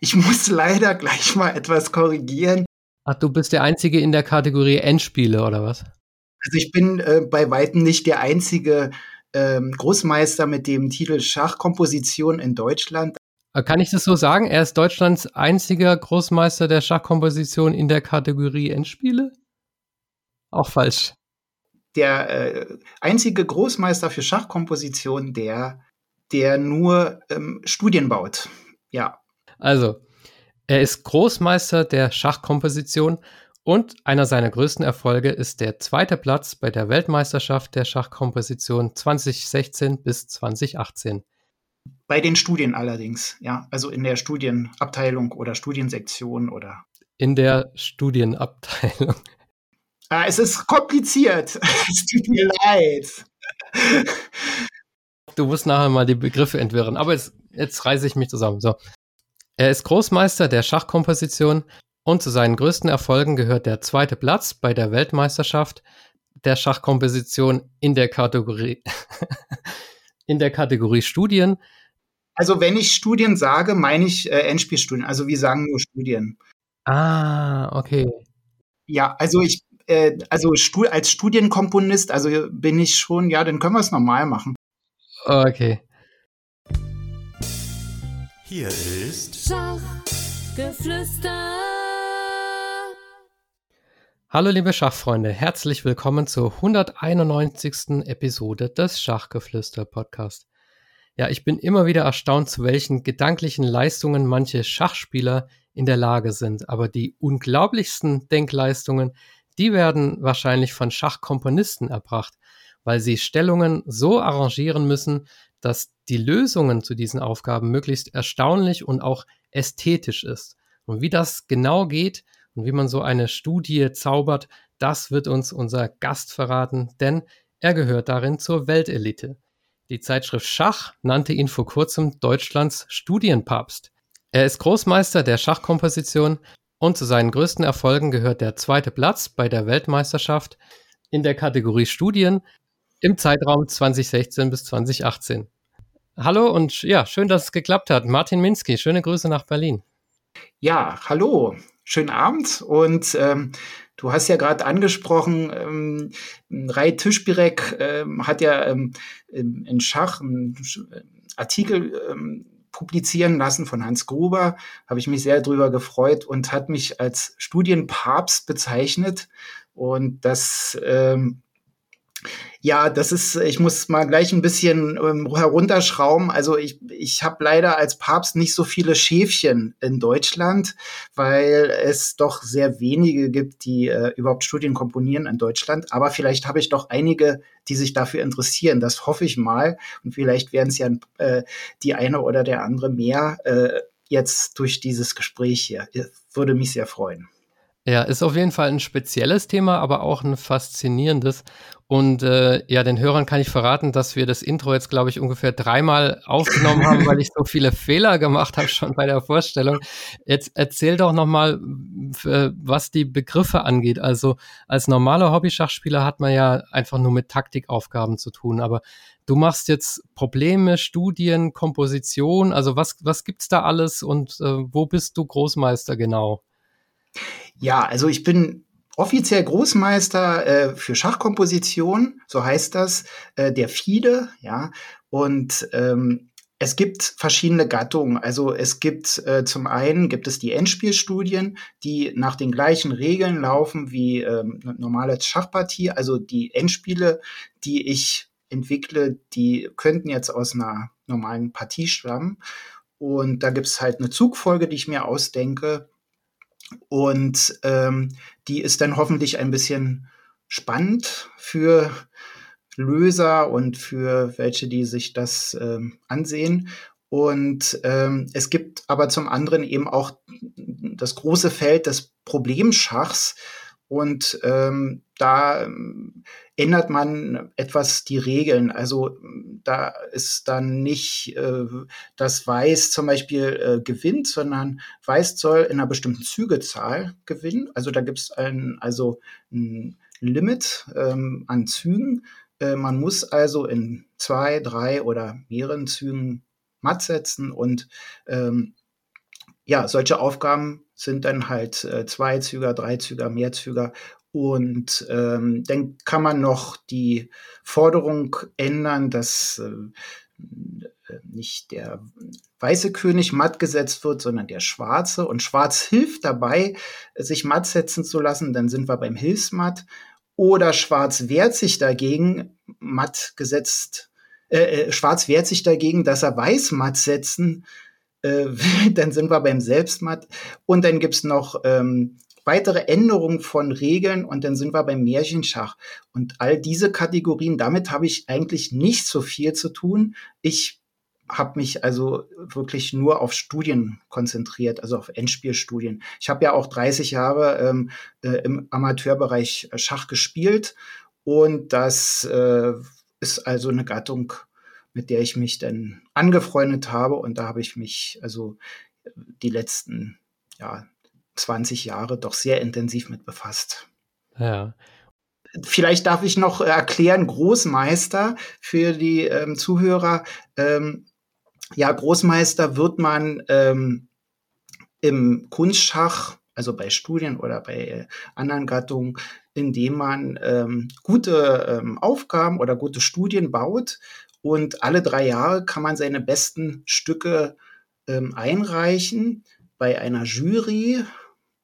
Ich muss leider gleich mal etwas korrigieren. Ach, du bist der Einzige in der Kategorie Endspiele, oder was? Also ich bin äh, bei weitem nicht der einzige ähm, Großmeister mit dem Titel Schachkomposition in Deutschland. Äh, kann ich das so sagen? Er ist Deutschlands einziger Großmeister der Schachkomposition in der Kategorie Endspiele? Auch falsch. Der äh, einzige Großmeister für Schachkomposition, der, der nur ähm, Studien baut. Ja. Also, er ist Großmeister der Schachkomposition und einer seiner größten Erfolge ist der zweite Platz bei der Weltmeisterschaft der Schachkomposition 2016 bis 2018. Bei den Studien allerdings, ja, also in der Studienabteilung oder Studiensektion oder. In der Studienabteilung. Ah, es ist kompliziert. es tut mir leid. Du musst nachher mal die Begriffe entwirren, aber jetzt, jetzt reiße ich mich zusammen. So. Er ist Großmeister der Schachkomposition und zu seinen größten Erfolgen gehört der zweite Platz bei der Weltmeisterschaft der Schachkomposition in der Kategorie in der Kategorie Studien. Also wenn ich Studien sage, meine ich äh, Endspielstudien. Also wir sagen nur Studien. Ah, okay. Ja, also ich, äh, also als Studienkomponist, also bin ich schon, ja, dann können wir es normal machen. Okay. Hier ist Schachgeflüster. Hallo liebe Schachfreunde, herzlich willkommen zur 191. Episode des Schachgeflüster Podcast. Ja, ich bin immer wieder erstaunt, zu welchen gedanklichen Leistungen manche Schachspieler in der Lage sind. Aber die unglaublichsten Denkleistungen, die werden wahrscheinlich von Schachkomponisten erbracht, weil sie Stellungen so arrangieren müssen, dass die Lösungen zu diesen Aufgaben möglichst erstaunlich und auch ästhetisch ist. Und wie das genau geht, und wie man so eine Studie zaubert, das wird uns unser Gast verraten, denn er gehört darin zur Weltelite. Die Zeitschrift Schach nannte ihn vor kurzem Deutschlands Studienpapst. Er ist Großmeister der Schachkomposition und zu seinen größten Erfolgen gehört der zweite Platz bei der Weltmeisterschaft in der Kategorie Studien im Zeitraum 2016 bis 2018. Hallo und ja, schön, dass es geklappt hat. Martin Minsky, schöne Grüße nach Berlin. Ja, hallo schönen Abend. Und ähm, du hast ja gerade angesprochen, ähm, Rai Tischbirek ähm, hat ja ähm, in Schach einen Artikel ähm, publizieren lassen von Hans Gruber. Habe ich mich sehr drüber gefreut und hat mich als Studienpapst bezeichnet. Und das ähm, ja, das ist, ich muss mal gleich ein bisschen ähm, herunterschrauben. Also ich, ich habe leider als Papst nicht so viele Schäfchen in Deutschland, weil es doch sehr wenige gibt, die äh, überhaupt Studien komponieren in Deutschland. Aber vielleicht habe ich doch einige, die sich dafür interessieren. Das hoffe ich mal. Und vielleicht werden es ja äh, die eine oder der andere mehr äh, jetzt durch dieses Gespräch hier. Würde mich sehr freuen. Ja, ist auf jeden Fall ein spezielles Thema, aber auch ein faszinierendes. Und äh, ja, den Hörern kann ich verraten, dass wir das Intro jetzt, glaube ich, ungefähr dreimal aufgenommen haben, weil ich so viele Fehler gemacht habe schon bei der Vorstellung. Jetzt erzähl doch nochmal, was die Begriffe angeht. Also als normaler Hobby-Schachspieler hat man ja einfach nur mit Taktikaufgaben zu tun, aber du machst jetzt Probleme, Studien, Komposition. Also was, was gibt's da alles und äh, wo bist du Großmeister genau? Ja, also ich bin offiziell Großmeister äh, für Schachkomposition, so heißt das, äh, der FIDE, ja. Und ähm, es gibt verschiedene Gattungen. Also es gibt äh, zum einen gibt es die Endspielstudien, die nach den gleichen Regeln laufen wie ähm, eine normale Schachpartie. Also die Endspiele, die ich entwickle, die könnten jetzt aus einer normalen Partie stammen. Und da gibt es halt eine Zugfolge, die ich mir ausdenke. Und ähm, die ist dann hoffentlich ein bisschen spannend für Löser und für welche, die sich das ähm, ansehen. Und ähm, es gibt aber zum anderen eben auch das große Feld des Problemschachs, und ähm, da ähm, ändert man etwas die Regeln. Also da ist dann nicht, äh, dass Weiß zum Beispiel äh, gewinnt, sondern Weiß soll in einer bestimmten Zügezahl gewinnen. Also da gibt es ein, also ein Limit ähm, an Zügen. Äh, man muss also in zwei, drei oder mehreren Zügen matt setzen und ähm, ja, solche Aufgaben sind dann halt äh, Zweizüger, Dreizüger, Mehrzüger. Und ähm, dann kann man noch die Forderung ändern, dass äh, nicht der weiße König matt gesetzt wird, sondern der schwarze. Und schwarz hilft dabei, sich matt setzen zu lassen. Dann sind wir beim Hilfsmatt. Oder schwarz wehrt sich dagegen, matt gesetzt. Äh, äh schwarz wehrt sich dagegen, dass er weiß matt setzen äh, dann sind wir beim Selbstmatt. Und dann gibt's noch ähm, weitere Änderungen von Regeln und dann sind wir beim Märchenschach. Und all diese Kategorien, damit habe ich eigentlich nicht so viel zu tun. Ich habe mich also wirklich nur auf Studien konzentriert, also auf Endspielstudien. Ich habe ja auch 30 Jahre ähm, äh, im Amateurbereich Schach gespielt und das äh, ist also eine Gattung, mit der ich mich dann angefreundet habe. Und da habe ich mich also die letzten ja, 20 Jahre doch sehr intensiv mit befasst. Ja. Vielleicht darf ich noch erklären, Großmeister für die ähm, Zuhörer. Ähm, ja, Großmeister wird man ähm, im Kunstschach, also bei Studien oder bei anderen Gattungen, indem man ähm, gute ähm, Aufgaben oder gute Studien baut und alle drei Jahre kann man seine besten Stücke ähm, einreichen bei einer Jury.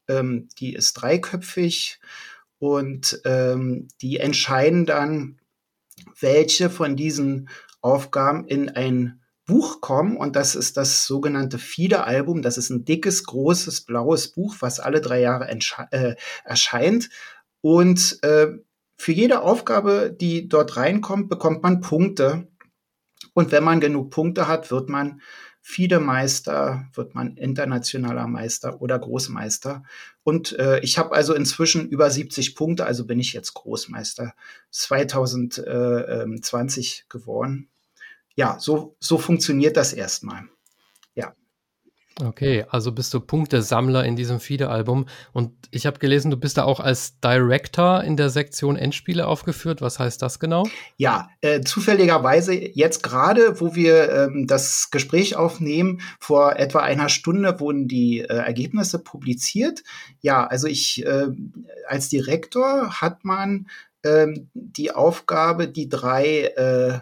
Ähm, die ist dreiköpfig und ähm, die entscheiden dann, welche von diesen Aufgaben in ein Buch kommen und das ist das sogenannte FIDE-Album. Das ist ein dickes, großes, blaues Buch, was alle drei Jahre äh, erscheint. Und äh, für jede Aufgabe, die dort reinkommt, bekommt man Punkte. Und wenn man genug Punkte hat, wird man FIDE-Meister, wird man internationaler Meister oder Großmeister. Und äh, ich habe also inzwischen über 70 Punkte, also bin ich jetzt Großmeister 2020 geworden. Ja, so, so funktioniert das erstmal. Okay, also bist du Punktesammler in diesem FIDE-Album. Und ich habe gelesen, du bist da auch als Director in der Sektion Endspiele aufgeführt. Was heißt das genau? Ja, äh, zufälligerweise jetzt gerade, wo wir ähm, das Gespräch aufnehmen, vor etwa einer Stunde wurden die äh, Ergebnisse publiziert. Ja, also ich äh, als Direktor hat man ähm, die Aufgabe, die drei äh,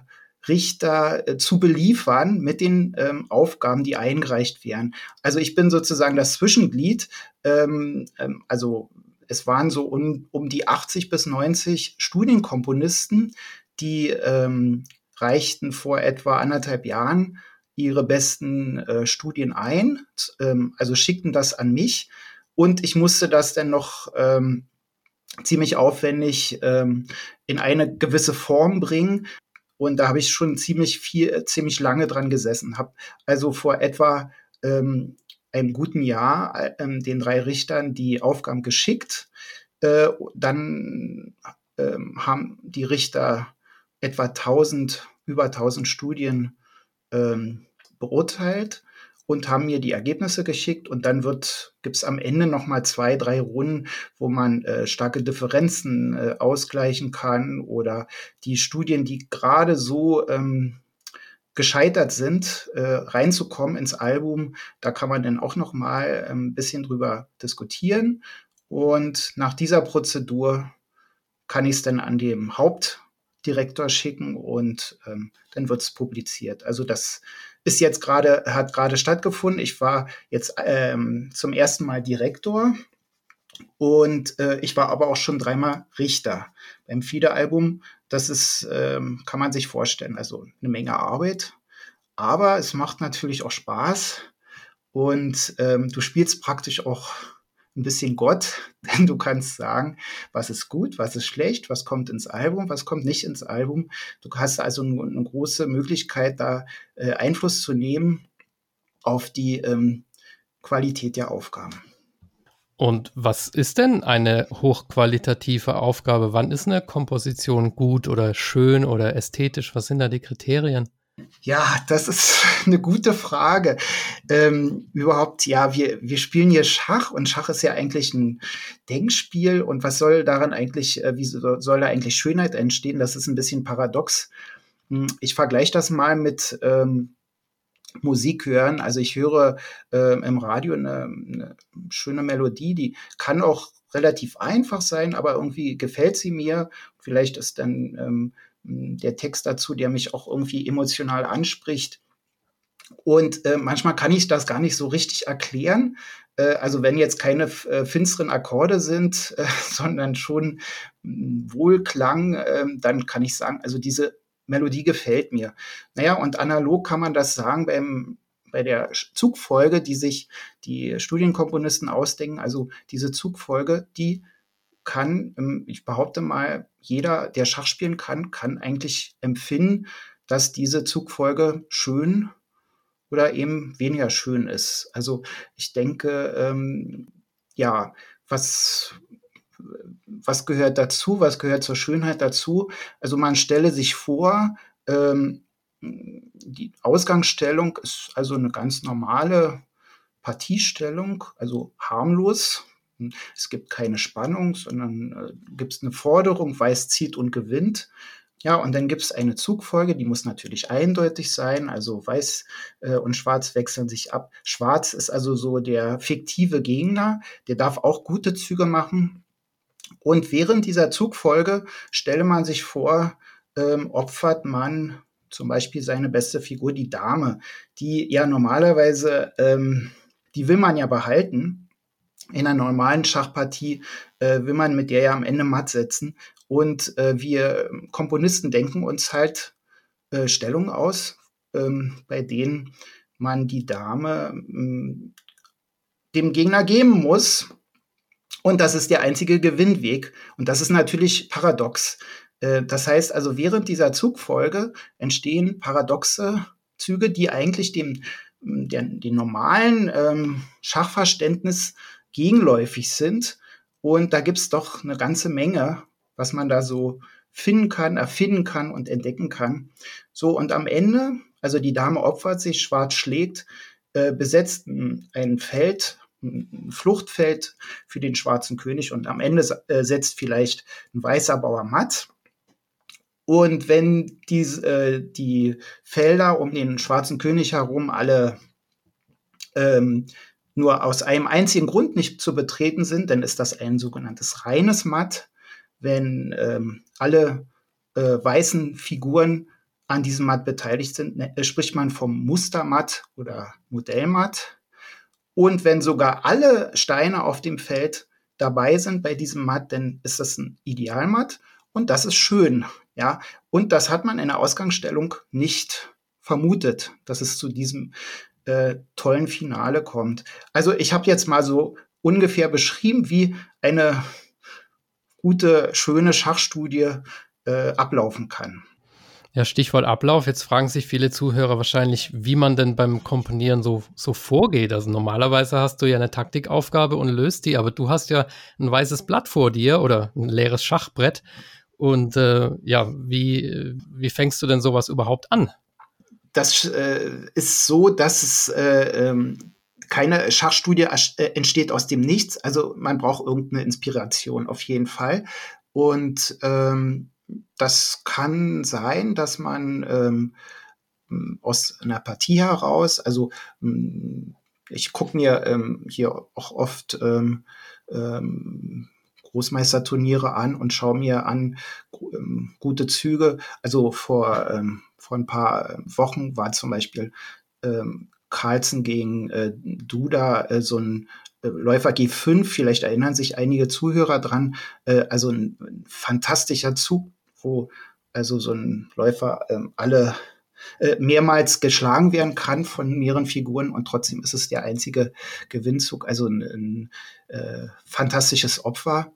Richter äh, zu beliefern mit den ähm, Aufgaben, die eingereicht werden. Also ich bin sozusagen das Zwischenglied. Ähm, ähm, also es waren so um, um die 80 bis 90 Studienkomponisten, die ähm, reichten vor etwa anderthalb Jahren ihre besten äh, Studien ein, ähm, also schickten das an mich und ich musste das dann noch ähm, ziemlich aufwendig ähm, in eine gewisse Form bringen, und da habe ich schon ziemlich viel, äh, ziemlich lange dran gesessen. Habe also vor etwa ähm, einem guten Jahr äh, ähm, den drei Richtern die Aufgaben geschickt. Äh, dann ähm, haben die Richter etwa 1000, über 1000 Studien ähm, beurteilt und haben mir die Ergebnisse geschickt und dann wird gibt's am Ende noch mal zwei, drei Runden, wo man äh, starke Differenzen äh, ausgleichen kann oder die Studien, die gerade so ähm, gescheitert sind, äh, reinzukommen ins Album, da kann man dann auch noch mal ein ähm, bisschen drüber diskutieren und nach dieser Prozedur kann ich es dann an dem Hauptdirektor schicken und ähm, dann wird es publiziert. Also das ist jetzt gerade, hat gerade stattgefunden. Ich war jetzt ähm, zum ersten Mal Direktor und äh, ich war aber auch schon dreimal Richter beim FIDE-Album. Das ist, ähm, kann man sich vorstellen, also eine Menge Arbeit. Aber es macht natürlich auch Spaß und ähm, du spielst praktisch auch ein bisschen Gott, denn du kannst sagen, was ist gut, was ist schlecht, was kommt ins Album, was kommt nicht ins Album. Du hast also eine, große Möglichkeit, da äh, Einfluss zu nehmen auf die ähm, Qualität der Aufgaben. Und was ist denn eine hochqualitative Aufgabe? Wann ist eine Komposition gut oder schön oder ästhetisch? Was sind da die Kriterien? Ja, das ist eine gute Frage. Ähm, überhaupt, ja, wir, wir spielen hier Schach und Schach ist ja eigentlich ein Denkspiel und was soll daran eigentlich, äh, wie soll da eigentlich Schönheit entstehen? Das ist ein bisschen paradox. Hm, ich vergleiche das mal mit ähm, Musik hören. Also ich höre äh, im Radio eine, eine schöne Melodie, die kann auch relativ einfach sein, aber irgendwie gefällt sie mir. Vielleicht ist dann ähm, der Text dazu, der mich auch irgendwie emotional anspricht. Und äh, manchmal kann ich das gar nicht so richtig erklären. Äh, also wenn jetzt keine äh, finsteren Akkorde sind, äh, sondern schon Wohlklang, ähm, dann kann ich sagen, also diese Melodie gefällt mir. Naja, und analog kann man das sagen beim, bei der Zugfolge, die sich die Studienkomponisten ausdenken. Also diese Zugfolge, die kann, ähm, ich behaupte mal, jeder, der Schach spielen kann, kann eigentlich empfinden, dass diese Zugfolge schön oder eben weniger schön ist. Also ich denke, ähm, ja, was, was gehört dazu? Was gehört zur Schönheit dazu? Also man stelle sich vor, ähm, die Ausgangsstellung ist also eine ganz normale Partiestellung, also harmlos. Es gibt keine Spannung, sondern äh, gibt es eine Forderung, Weiß zieht und gewinnt. Ja, und dann gibt es eine Zugfolge, die muss natürlich eindeutig sein. Also Weiß äh, und Schwarz wechseln sich ab. Schwarz ist also so der fiktive Gegner, der darf auch gute Züge machen. Und während dieser Zugfolge stelle man sich vor, ähm, opfert man zum Beispiel seine beste Figur, die Dame, die ja normalerweise, ähm, die will man ja behalten. In einer normalen Schachpartie äh, will man mit der ja am Ende matt setzen. Und äh, wir Komponisten denken uns halt äh, Stellungen aus, ähm, bei denen man die Dame ähm, dem Gegner geben muss. Und das ist der einzige Gewinnweg. Und das ist natürlich paradox. Äh, das heißt also, während dieser Zugfolge entstehen paradoxe Züge, die eigentlich dem, der, dem normalen ähm, Schachverständnis gegenläufig sind. Und da gibt es doch eine ganze Menge was man da so finden kann, erfinden kann und entdecken kann. So, und am Ende, also die Dame opfert sich, Schwarz schlägt, äh, besetzt ein Feld, ein Fluchtfeld für den schwarzen König und am Ende äh, setzt vielleicht ein weißer Bauer matt. Und wenn die, äh, die Felder um den schwarzen König herum alle ähm, nur aus einem einzigen Grund nicht zu betreten sind, dann ist das ein sogenanntes reines Matt wenn ähm, alle äh, weißen Figuren an diesem Matt beteiligt sind, ne, äh, spricht man vom Mustermatt oder Modellmatt. Und wenn sogar alle Steine auf dem Feld dabei sind bei diesem Matt, dann ist das ein Idealmatt und das ist schön, ja. Und das hat man in der Ausgangsstellung nicht vermutet, dass es zu diesem äh, tollen Finale kommt. Also ich habe jetzt mal so ungefähr beschrieben, wie eine gute, schöne Schachstudie äh, ablaufen kann. Ja, Stichwort Ablauf. Jetzt fragen sich viele Zuhörer wahrscheinlich, wie man denn beim Komponieren so, so vorgeht. Also normalerweise hast du ja eine Taktikaufgabe und löst die, aber du hast ja ein weißes Blatt vor dir oder ein leeres Schachbrett. Und äh, ja, wie, wie fängst du denn sowas überhaupt an? Das äh, ist so, dass es äh, ähm, keine Schachstudie äh, entsteht aus dem Nichts. Also man braucht irgendeine Inspiration auf jeden Fall. Und ähm, das kann sein, dass man ähm, aus einer Partie heraus, also hm, ich gucke mir ähm, hier auch oft ähm, ähm, Großmeisterturniere an und schaue mir an ähm, gute Züge. Also vor, ähm, vor ein paar Wochen war zum Beispiel ähm, Carlsen gegen äh, Duda, äh, so ein äh, Läufer G5, vielleicht erinnern sich einige Zuhörer dran, äh, also ein, ein fantastischer Zug, wo also so ein Läufer äh, alle äh, mehrmals geschlagen werden kann von mehreren Figuren und trotzdem ist es der einzige Gewinnzug, also ein, ein äh, fantastisches Opfer.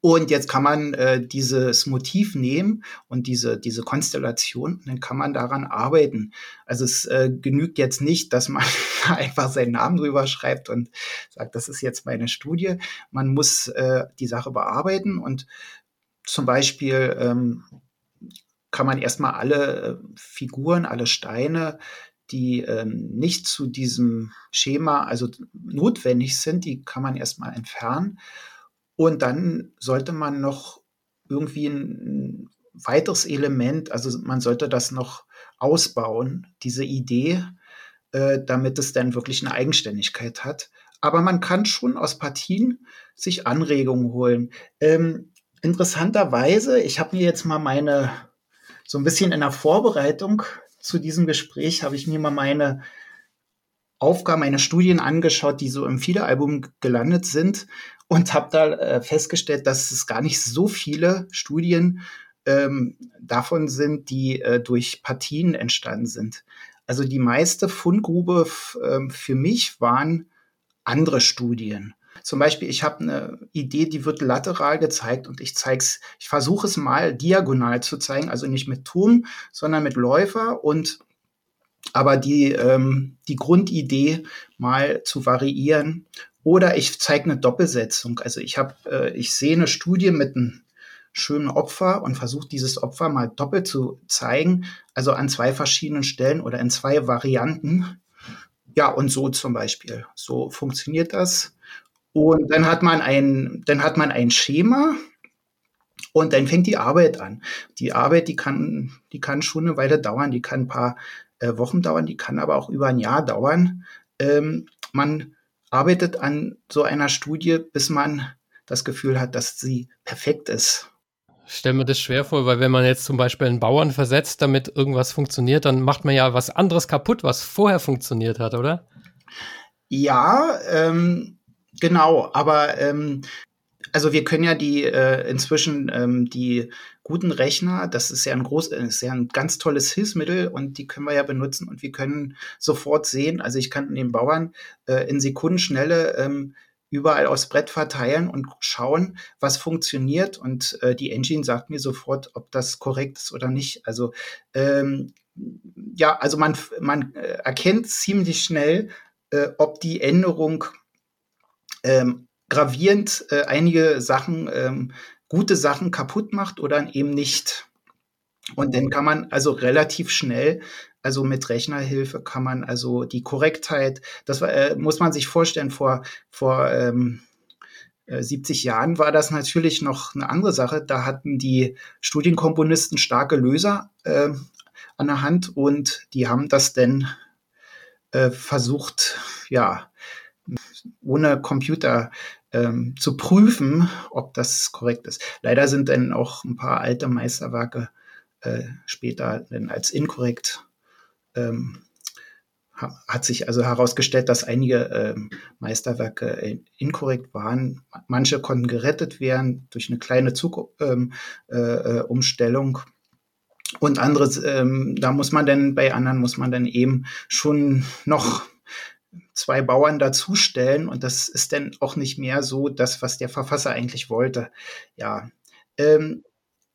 Und jetzt kann man äh, dieses Motiv nehmen und diese, diese Konstellation, dann kann man daran arbeiten. Also es äh, genügt jetzt nicht, dass man einfach seinen Namen drüber schreibt und sagt, das ist jetzt meine Studie. Man muss äh, die Sache bearbeiten und zum Beispiel ähm, kann man erstmal alle äh, Figuren, alle Steine, die ähm, nicht zu diesem Schema, also notwendig sind, die kann man erstmal entfernen und dann sollte man noch irgendwie ein weiteres Element, also man sollte das noch ausbauen, diese Idee. äh, damit es dann wirklich eine Eigenständigkeit hat. Aber man kann schon aus Partien sich Anregungen holen. Ähm, interessanterweise, ich habe mir jetzt mal meine, so ein bisschen in der Vorbereitung zu diesem Gespräch, habe ich mir mal meine Aufgaben, meine Studien angeschaut, die so im FIDE-Album gelandet sind und habe da äh, festgestellt, dass es gar nicht so viele Studien ähm, davon sind, die äh, durch Partien entstanden sind. Also die meiste Fundgrube äh, für mich waren andere Studien. Zum Beispiel, ich habe eine Idee, die wird lateral gezeigt und ich zeig's, ich versuche es mal diagonal zu zeigen, also nicht mit Turm, sondern mit Läufer und aber die, ähm, die Grundidee mal zu variieren. Oder ich zeige eine Doppelsetzung. Also ich habe, äh, ich sehe eine Studie mit einem schönen Opfer und versuche dieses Opfer mal doppelt zu zeigen, also an zwei verschiedenen Stellen oder in zwei Varianten. Ja, und so zum Beispiel. So funktioniert das. Und dann hat man ein, dann hat man ein Schema und dann fängt die Arbeit an. Die Arbeit, die kann, die kann schon eine Weile dauern, die kann ein paar äh, Wochen dauern, die kann aber auch über ein Jahr dauern. Ähm, man arbeitet an so einer Studie, bis man das Gefühl hat, dass sie perfekt ist. Ich stelle mir das schwer vor, weil wenn man jetzt zum Beispiel einen Bauern versetzt, damit irgendwas funktioniert, dann macht man ja was anderes kaputt, was vorher funktioniert hat, oder? Ja, ähm, genau, aber ähm, also wir können ja die äh, inzwischen ähm, die guten Rechner, das ist ja ein groß, ist ja ein ganz tolles Hilfsmittel und die können wir ja benutzen und wir können sofort sehen, also ich kann den Bauern äh, in Sekundenschnelle ähm, überall aufs Brett verteilen und schauen, was funktioniert. Und äh, die Engine sagt mir sofort, ob das korrekt ist oder nicht. Also ähm, ja, also man, man äh, erkennt ziemlich schnell, äh, ob die Änderung ähm, gravierend äh, einige Sachen, ähm, gute Sachen kaputt macht oder eben nicht. Und dann kann man also relativ schnell, also mit Rechnerhilfe kann man also die Korrektheit, das äh, muss man sich vorstellen, vor, vor ähm, 70 äh, Jahren war das natürlich noch eine andere Sache. Da hatten die Studienkomponisten starke Löser äh, an der Hand und die haben das dann äh, versucht, ja, ohne Computer ähm, zu prüfen, ob das korrekt ist. Leider sind dann auch ein paar alte Meisterwerke äh, später dann als inkorrekt ähm, hat sich also herausgestellt, dass einige ähm, Meisterwerke äh, inkorrekt waren. Manche konnten gerettet werden durch eine kleine Zugumstellung. Ähm, äh, und andere, ähm, da muss man dann, bei anderen muss man dann eben schon noch zwei Bauern dazustellen und das ist dann auch nicht mehr so das, was der Verfasser eigentlich wollte. Ja. Ähm,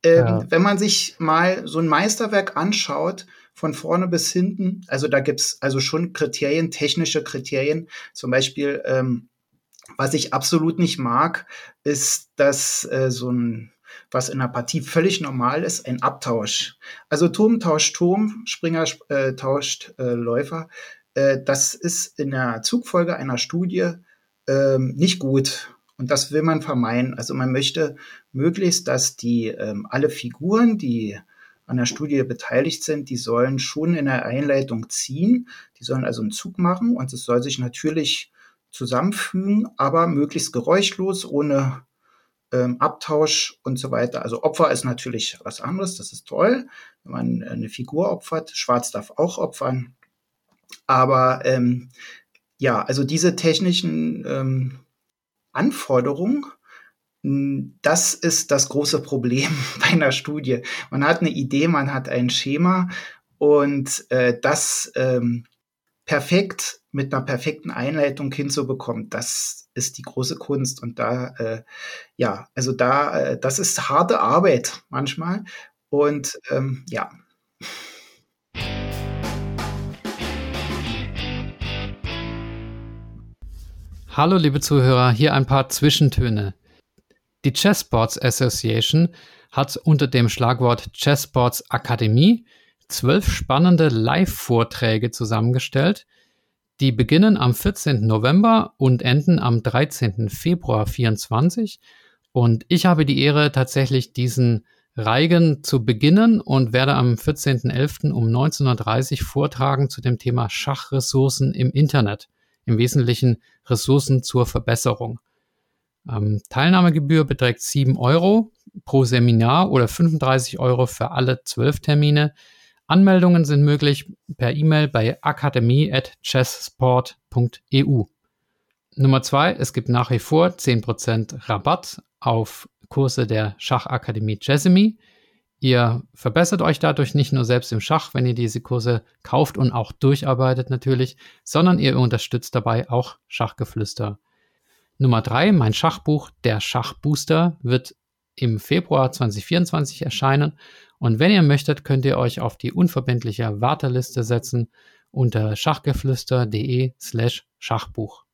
ähm, ja. Wenn man sich mal so ein Meisterwerk anschaut, von vorne bis hinten, also da gibt's also schon Kriterien, technische Kriterien, zum Beispiel, ähm, was ich absolut nicht mag, ist, dass äh, so ein was in der Partie völlig normal ist, ein Abtausch. Also Turm tauscht Turm, Springer äh, tauscht äh, Läufer. Äh, das ist in der Zugfolge einer Studie ähm, nicht gut. Und das will man vermeiden. Also man möchte möglichst, dass die ähm, alle Figuren, die an der Studie beteiligt sind, die sollen schon in der Einleitung ziehen. Die sollen also einen Zug machen und es soll sich natürlich zusammenfügen, aber möglichst geräuschlos, ohne ähm, Abtausch und so weiter. Also Opfer ist natürlich was anderes, das ist toll, wenn man eine Figur opfert. Schwarz darf auch opfern. Aber ähm, ja, also diese technischen ähm, Anforderungen, das ist das große Problem bei einer Studie. Man hat eine Idee, man hat ein Schema und äh, das ähm, perfekt mit einer perfekten Einleitung hinzubekommen, das ist die große Kunst. Und da, äh, ja, also da, äh, das ist harte Arbeit manchmal. Und ähm, ja. Hallo liebe Zuhörer, hier ein paar Zwischentöne. Die Chessboards Association hat unter dem Schlagwort Chessboards Akademie zwölf spannende Live-Vorträge zusammengestellt, die beginnen am 14. November und enden am 13. Februar 2024. Und ich habe die Ehre, tatsächlich diesen Reigen zu beginnen und werde am 14.11. um 19.30 Uhr vortragen zu dem Thema Schachressourcen im Internet. Im Wesentlichen Ressourcen zur Verbesserung. Ähm, Teilnahmegebühr beträgt 7 Euro pro Seminar oder 35 Euro für alle 12 Termine. Anmeldungen sind möglich per E-Mail bei akademie.chessport.eu. Nummer zwei, es gibt nach wie vor 10% Rabatt auf Kurse der Schachakademie Jessamy. Ihr verbessert euch dadurch nicht nur selbst im Schach, wenn ihr diese Kurse kauft und auch durcharbeitet natürlich, sondern ihr unterstützt dabei auch Schachgeflüster. Nummer drei, mein Schachbuch, der Schachbooster, wird im Februar 2024 erscheinen. Und wenn ihr möchtet, könnt ihr euch auf die unverbindliche Warteliste setzen unter schachgeflüster.de slash Schachbuch.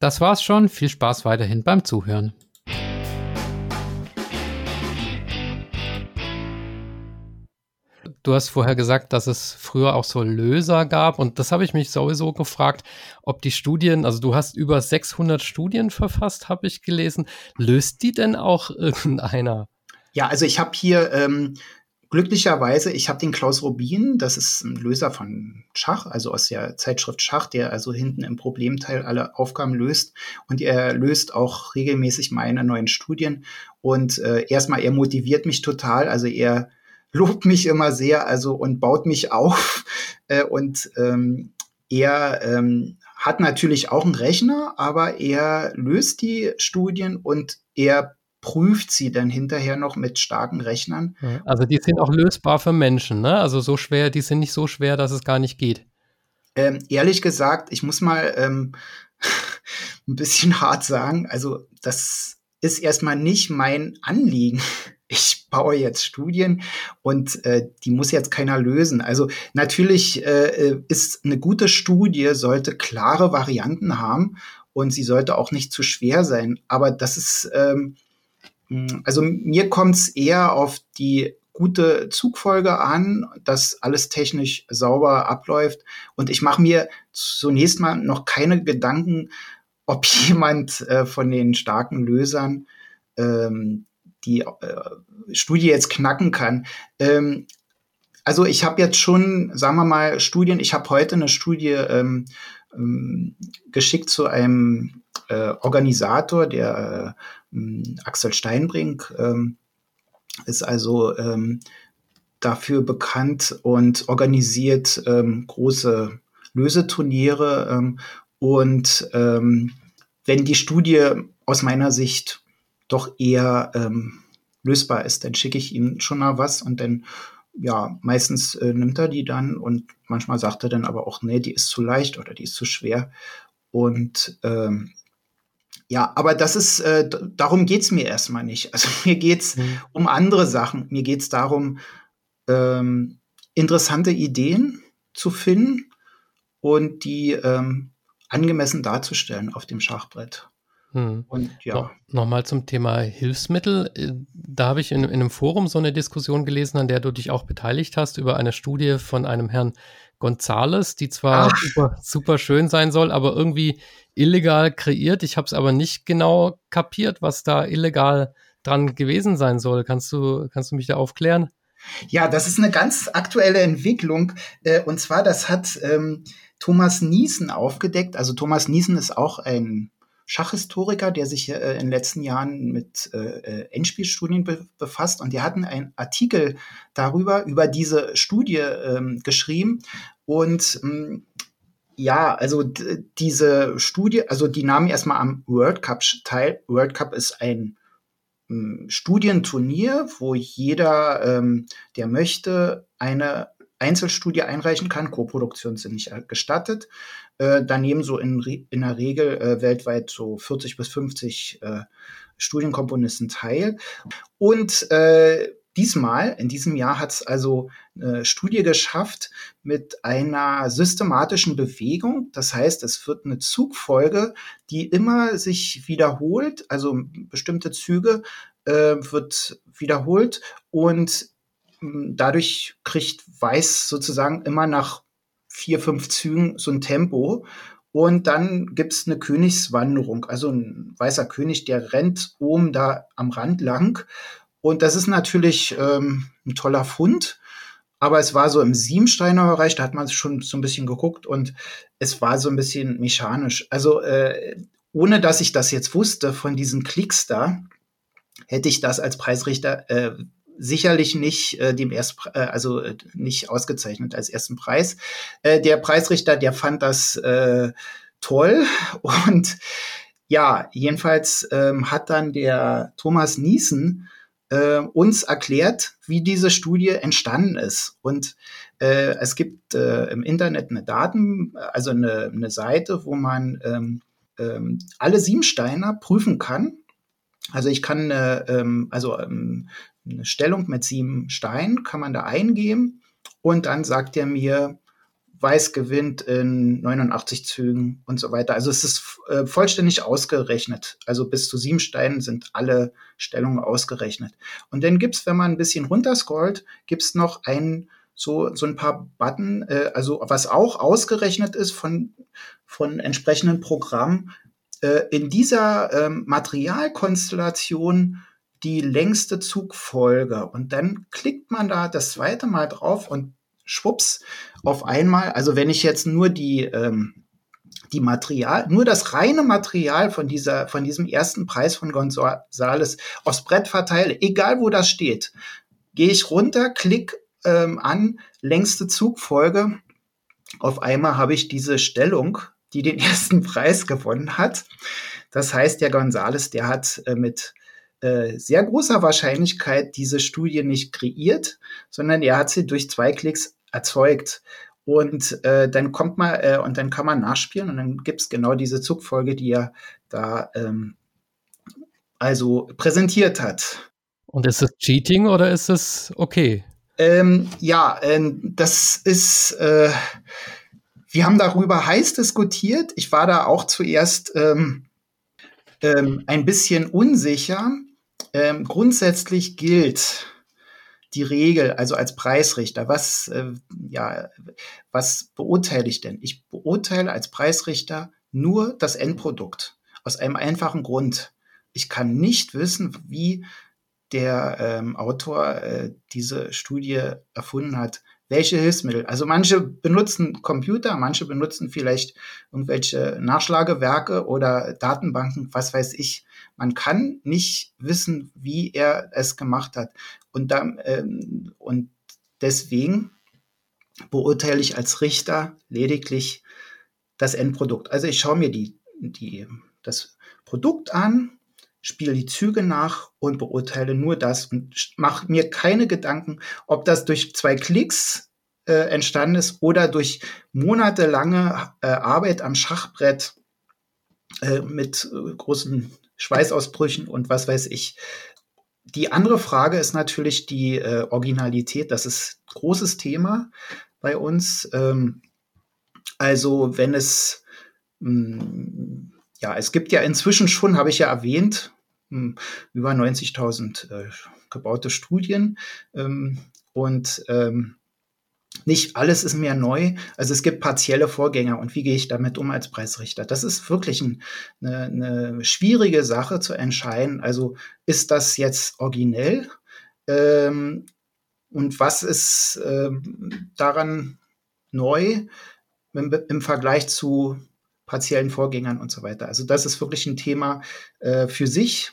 Das war's schon. Viel Spaß weiterhin beim Zuhören. Du hast vorher gesagt, dass es früher auch so Löser gab und das habe ich mich sowieso gefragt, ob die Studien, also du hast über 600 Studien verfasst, habe ich gelesen. Löst die denn auch irgendeiner? Ja, also ich habe hier ähm, glücklicherweise, ich habe den Klaus Rubin, das ist ein Löser von Schach, also aus der Zeitschrift Schach, der also hinten im Problemteil alle Aufgaben löst und er löst auch regelmäßig meine neuen Studien und äh, erstmal er motiviert mich total, also er lobt mich immer sehr, also und baut mich auf. Äh, und ähm, er ähm, hat natürlich auch einen Rechner, aber er löst die Studien und er prüft sie dann hinterher noch mit starken Rechnern. Also die sind auch lösbar für Menschen, ne? Also so schwer, die sind nicht so schwer, dass es gar nicht geht. Ähm, ehrlich gesagt, ich muss mal ähm, ein bisschen hart sagen, also das ist erstmal nicht mein Anliegen ich baue jetzt Studien und äh, die muss jetzt keiner lösen. Also natürlich äh, äh, ist eine gute Studie, sollte klare Varianten haben und sie sollte auch nicht zu schwer sein. Aber das ist, ähm, also mir kommt es eher auf die gute Zugfolge an, dass alles technisch sauber abläuft. Und ich mache mir zunächst mal noch keine Gedanken, ob jemand äh, von den starken Lösern ähm, die äh, Studie jetzt knacken kann. Ähm, also ich habe jetzt schon, sagen wir mal, Studien, ich habe heute eine Studie ähm, ähm, geschickt zu einem äh, Organisator, der äh, Axel Steinbrink ähm, ist also ähm, dafür bekannt und organisiert ähm, große Löseturniere. Ähm, und ähm, wenn die Studie aus meiner Sicht doch eher ähm, lösbar ist, dann schicke ich ihm schon mal was und dann, ja, meistens äh, nimmt er die dann und manchmal sagt er dann aber auch, nee, die ist zu leicht oder die ist zu schwer. Und ähm, ja, aber das ist, äh, darum geht's mir erstmal nicht. Also mir geht's mhm. um andere Sachen. Mir geht's darum, ähm, interessante Ideen zu finden und die ähm, angemessen darzustellen auf dem Schachbrett. Hm. Und ja. No, Nochmal zum Thema Hilfsmittel. Äh, da habe ich in, in, einem Forum so eine Diskussion gelesen, an der du dich auch beteiligt hast, über eine Studie von einem Herrn Gonzales, die zwar super, super, schön sein soll, aber irgendwie illegal kreiert. Ich habe es aber nicht genau kapiert, was da illegal dran gewesen sein soll. Kannst du, kannst du mich da aufklären? Ja, das ist eine ganz aktuelle Entwicklung. Äh, und zwar, das hat ähm, Thomas Niesen aufgedeckt. Also Thomas Niesen ist auch ein Schachhistoriker, der sich äh, in den letzten Jahren mit äh, äh, Endspielstudien be befasst. Und die hatten einen Artikel darüber, über diese Studie ähm, geschrieben. Und ähm, ja, also diese Studie, also die nahmen erstmal am World Cup teil. World Cup ist ein ähm, Studienturnier, wo jeder, ähm, der möchte, eine Einzelstudie einreichen kann. Co-Produktionen sind nicht gestattet. Äh, daneben so in, in der Regel äh, weltweit so 40 bis 50 äh, Studienkomponisten teil. Und äh, diesmal, in diesem Jahr, hat es also eine Studie geschafft mit einer systematischen Bewegung. Das heißt, es wird eine Zugfolge, die immer sich wiederholt, also bestimmte Züge äh, wird wiederholt und dadurch kriegt Weiß sozusagen immer nach vier, fünf Zügen so ein Tempo. Und dann gibt's eine Königswanderung, also ein weißer König, der rennt oben da am Rand lang. Und das ist natürlich ähm, ein toller Fund. Aber es war so im Siebensteiner Bereich, da hat man schon so ein bisschen geguckt und es war so ein bisschen mechanisch. Also äh, ohne dass ich das jetzt wusste von diesen Klicks da, hätte ich das als Preisrichter äh, sicherlich nicht äh, dem erst äh, also äh, nicht ausgezeichnet als ersten Preis. Äh, der Preisrichter, der fand das äh, toll und ja, jedenfalls ähm, hat dann der Thomas Niesen äh, uns erklärt, wie diese Studie entstanden ist. Und äh, es gibt äh, im Internet eine Daten, also eine, eine Seite, wo man ähm, ähm, alle Siebensteiner prüfen kann. Also ich kann äh, ähm, also ähm, eine Stellung mit sieben Steinen kann man da eingeben und dann sagt er mir, Weiß gewinnt in 89 Zügen und so weiter. Also es ist äh, vollständig ausgerechnet. Also bis zu sieben Steinen sind alle Stellungen ausgerechnet. Und dann gibt's, wenn man ein bisschen runterscrollt, gibt's noch ein so, so ein paar Button, äh, also was auch ausgerechnet ist von, von entsprechenden Programmen. Äh, in dieser ähm, Materialkonstellation die längste Zugfolge. Und dann klickt man da das zweite Mal drauf und schwupps, auf einmal, also wenn ich jetzt nur die, ähm, die Material, nur das reine Material von dieser, von diesem ersten Preis von Gonzales aufs Brett verteile, egal wo das steht, gehe ich runter, klick ähm, an, längste Zugfolge. Auf einmal habe ich diese Stellung, die den ersten Preis gewonnen hat. Das heißt, der Gonzales, der hat äh, mit äh, sehr großer Wahrscheinlichkeit diese Studie nicht kreiert, sondern er hat sie durch zwei Klicks erzeugt. Und äh, dann kommt man äh, und dann kann man nachspielen und dann gibt es genau diese Zugfolge, die er da ähm, also präsentiert hat. Und ist es Cheating oder ist es okay? Ähm, ja, äh, das ist, äh, wir haben darüber heiß diskutiert. Ich war da auch zuerst ähm, ähm, ein bisschen unsicher. Ähm, grundsätzlich gilt, die Regel, also als Preisrichter, was, äh, ja, was beurteile ich denn? Ich beurteile als Preisrichter nur das Endprodukt. Aus einem einfachen Grund. Ich kann nicht wissen, wie der ähm, Autor äh, diese Studie erfunden hat welche Hilfsmittel. Also manche benutzen Computer, manche benutzen vielleicht irgendwelche Nachschlagewerke oder Datenbanken, was weiß ich. Man kann nicht wissen, wie er es gemacht hat. Und, dann, ähm, und deswegen beurteile ich als Richter lediglich das Endprodukt. Also ich schaue mir die, die, das Produkt an, spiele die Züge nach und beurteile nur das und mache mir keine Gedanken, ob das durch zwei Klicks äh, entstanden ist oder durch monatelange äh, Arbeit am Schachbrett äh, mit äh, großen Schweißausbrüchen und was weiß ich. Die andere Frage ist natürlich die äh, Originalität. Das ist großes Thema bei uns. Ähm, also wenn es mh, hm, ja, es gibt ja inzwischen schon, habe ich ja erwähnt, über 90.000 äh, gebaute Studien. Ähm, und ähm, nicht alles ist mehr neu. Also es gibt partielle Vorgänger. Und wie gehe ich damit um als Preisrichter? Das ist wirklich ein, eine, eine schwierige Sache zu entscheiden. Also ist das jetzt originell? Ähm, und was ist ähm, daran neu im, im Vergleich zu partiellen Vorgängern und so weiter. Also das ist wirklich ein Thema äh, für sich.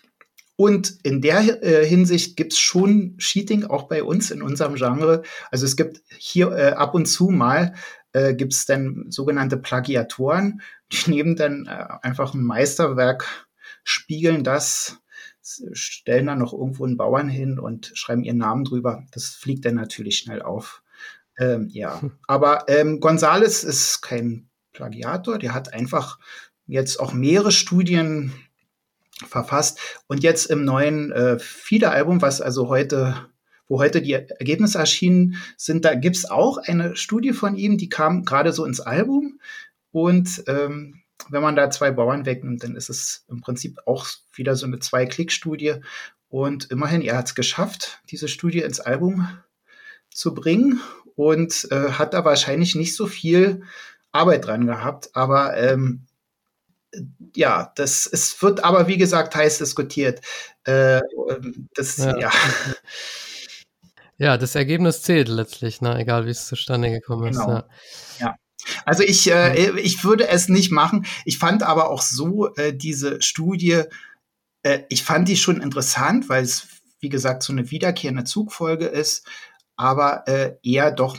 Und in der äh, Hinsicht gibt's schon Cheating auch bei uns in unserem Genre. Also es gibt hier äh, ab und zu mal äh, gibt's dann sogenannte Plagiatoren, die nehmen dann äh, einfach ein Meisterwerk, spiegeln das, stellen dann noch irgendwo einen Bauern hin und schreiben ihren Namen drüber. Das fliegt dann natürlich schnell auf. Ähm, ja, aber ähm, Gonzales ist kein Plagiator, der hat einfach jetzt auch mehrere Studien verfasst und jetzt im neuen äh, FIDE-Album, was also heute wo heute die Ergebnisse erschienen sind, da gibt's auch eine Studie von ihm, die kam gerade so ins Album. Und ähm, wenn man da zwei Bauern wegnimmt, dann ist es im Prinzip auch wieder so eine Zwei-Klick-Studie. Und immerhin, er hat es geschafft, diese Studie ins Album zu bringen und äh, hat da wahrscheinlich nicht so viel Arbeit dran gehabt. Aber ähm, ja, das es wird aber wie gesagt heiß diskutiert. Äh, das ja. ja. Ja, das Ergebnis zählt letztlich, ne? egal wie es zustande gekommen ist. Genau. Ja. ja. Also ich, äh, ich würde es nicht machen. Ich fand aber auch so äh, diese Studie, äh, ich fand die schon interessant, weil es, wie gesagt, so eine wiederkehrende Zugfolge ist, aber äh, eher doch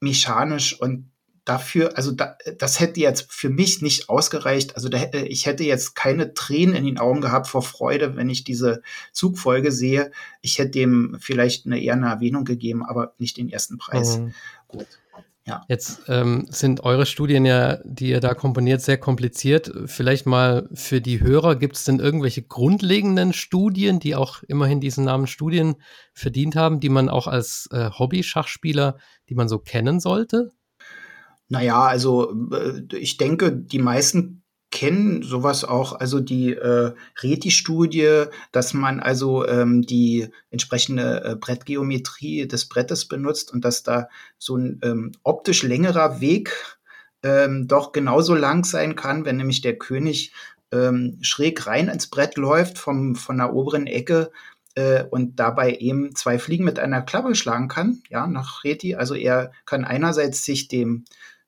mechanisch und dafür, also da, das hätte jetzt für mich nicht ausgereicht. Also da, ich hätte jetzt keine Tränen in den Augen gehabt vor Freude, wenn ich diese Zugfolge sehe. Ich hätte dem vielleicht eine eher eine Erwähnung gegeben, aber nicht den ersten Preis. Mhm. Gut. Ja. Jetzt ähm, sind eure Studien ja, die ihr da komponiert, sehr kompliziert. Vielleicht mal für die Hörer, gibt es denn irgendwelche grundlegenden Studien, die auch immerhin diesen Namen Studien verdient haben, die man auch als äh, Hobby-Schachspieler, die man so kennen sollte? Naja, also äh, ich denke, die meisten kennen sowas auch, also die äh, Reti-Studie, dass man also ähm, die entsprechende äh, Brettgeometrie des Brettes benutzt und dass da so ein ähm, optisch längerer Weg ähm, doch genauso lang sein kann, wenn nämlich der König ähm, schräg rein ins Brett läuft vom, von der oberen Ecke äh, und dabei eben zwei Fliegen mit einer Klappe schlagen kann, ja, nach Reti. Also er kann einerseits sich dem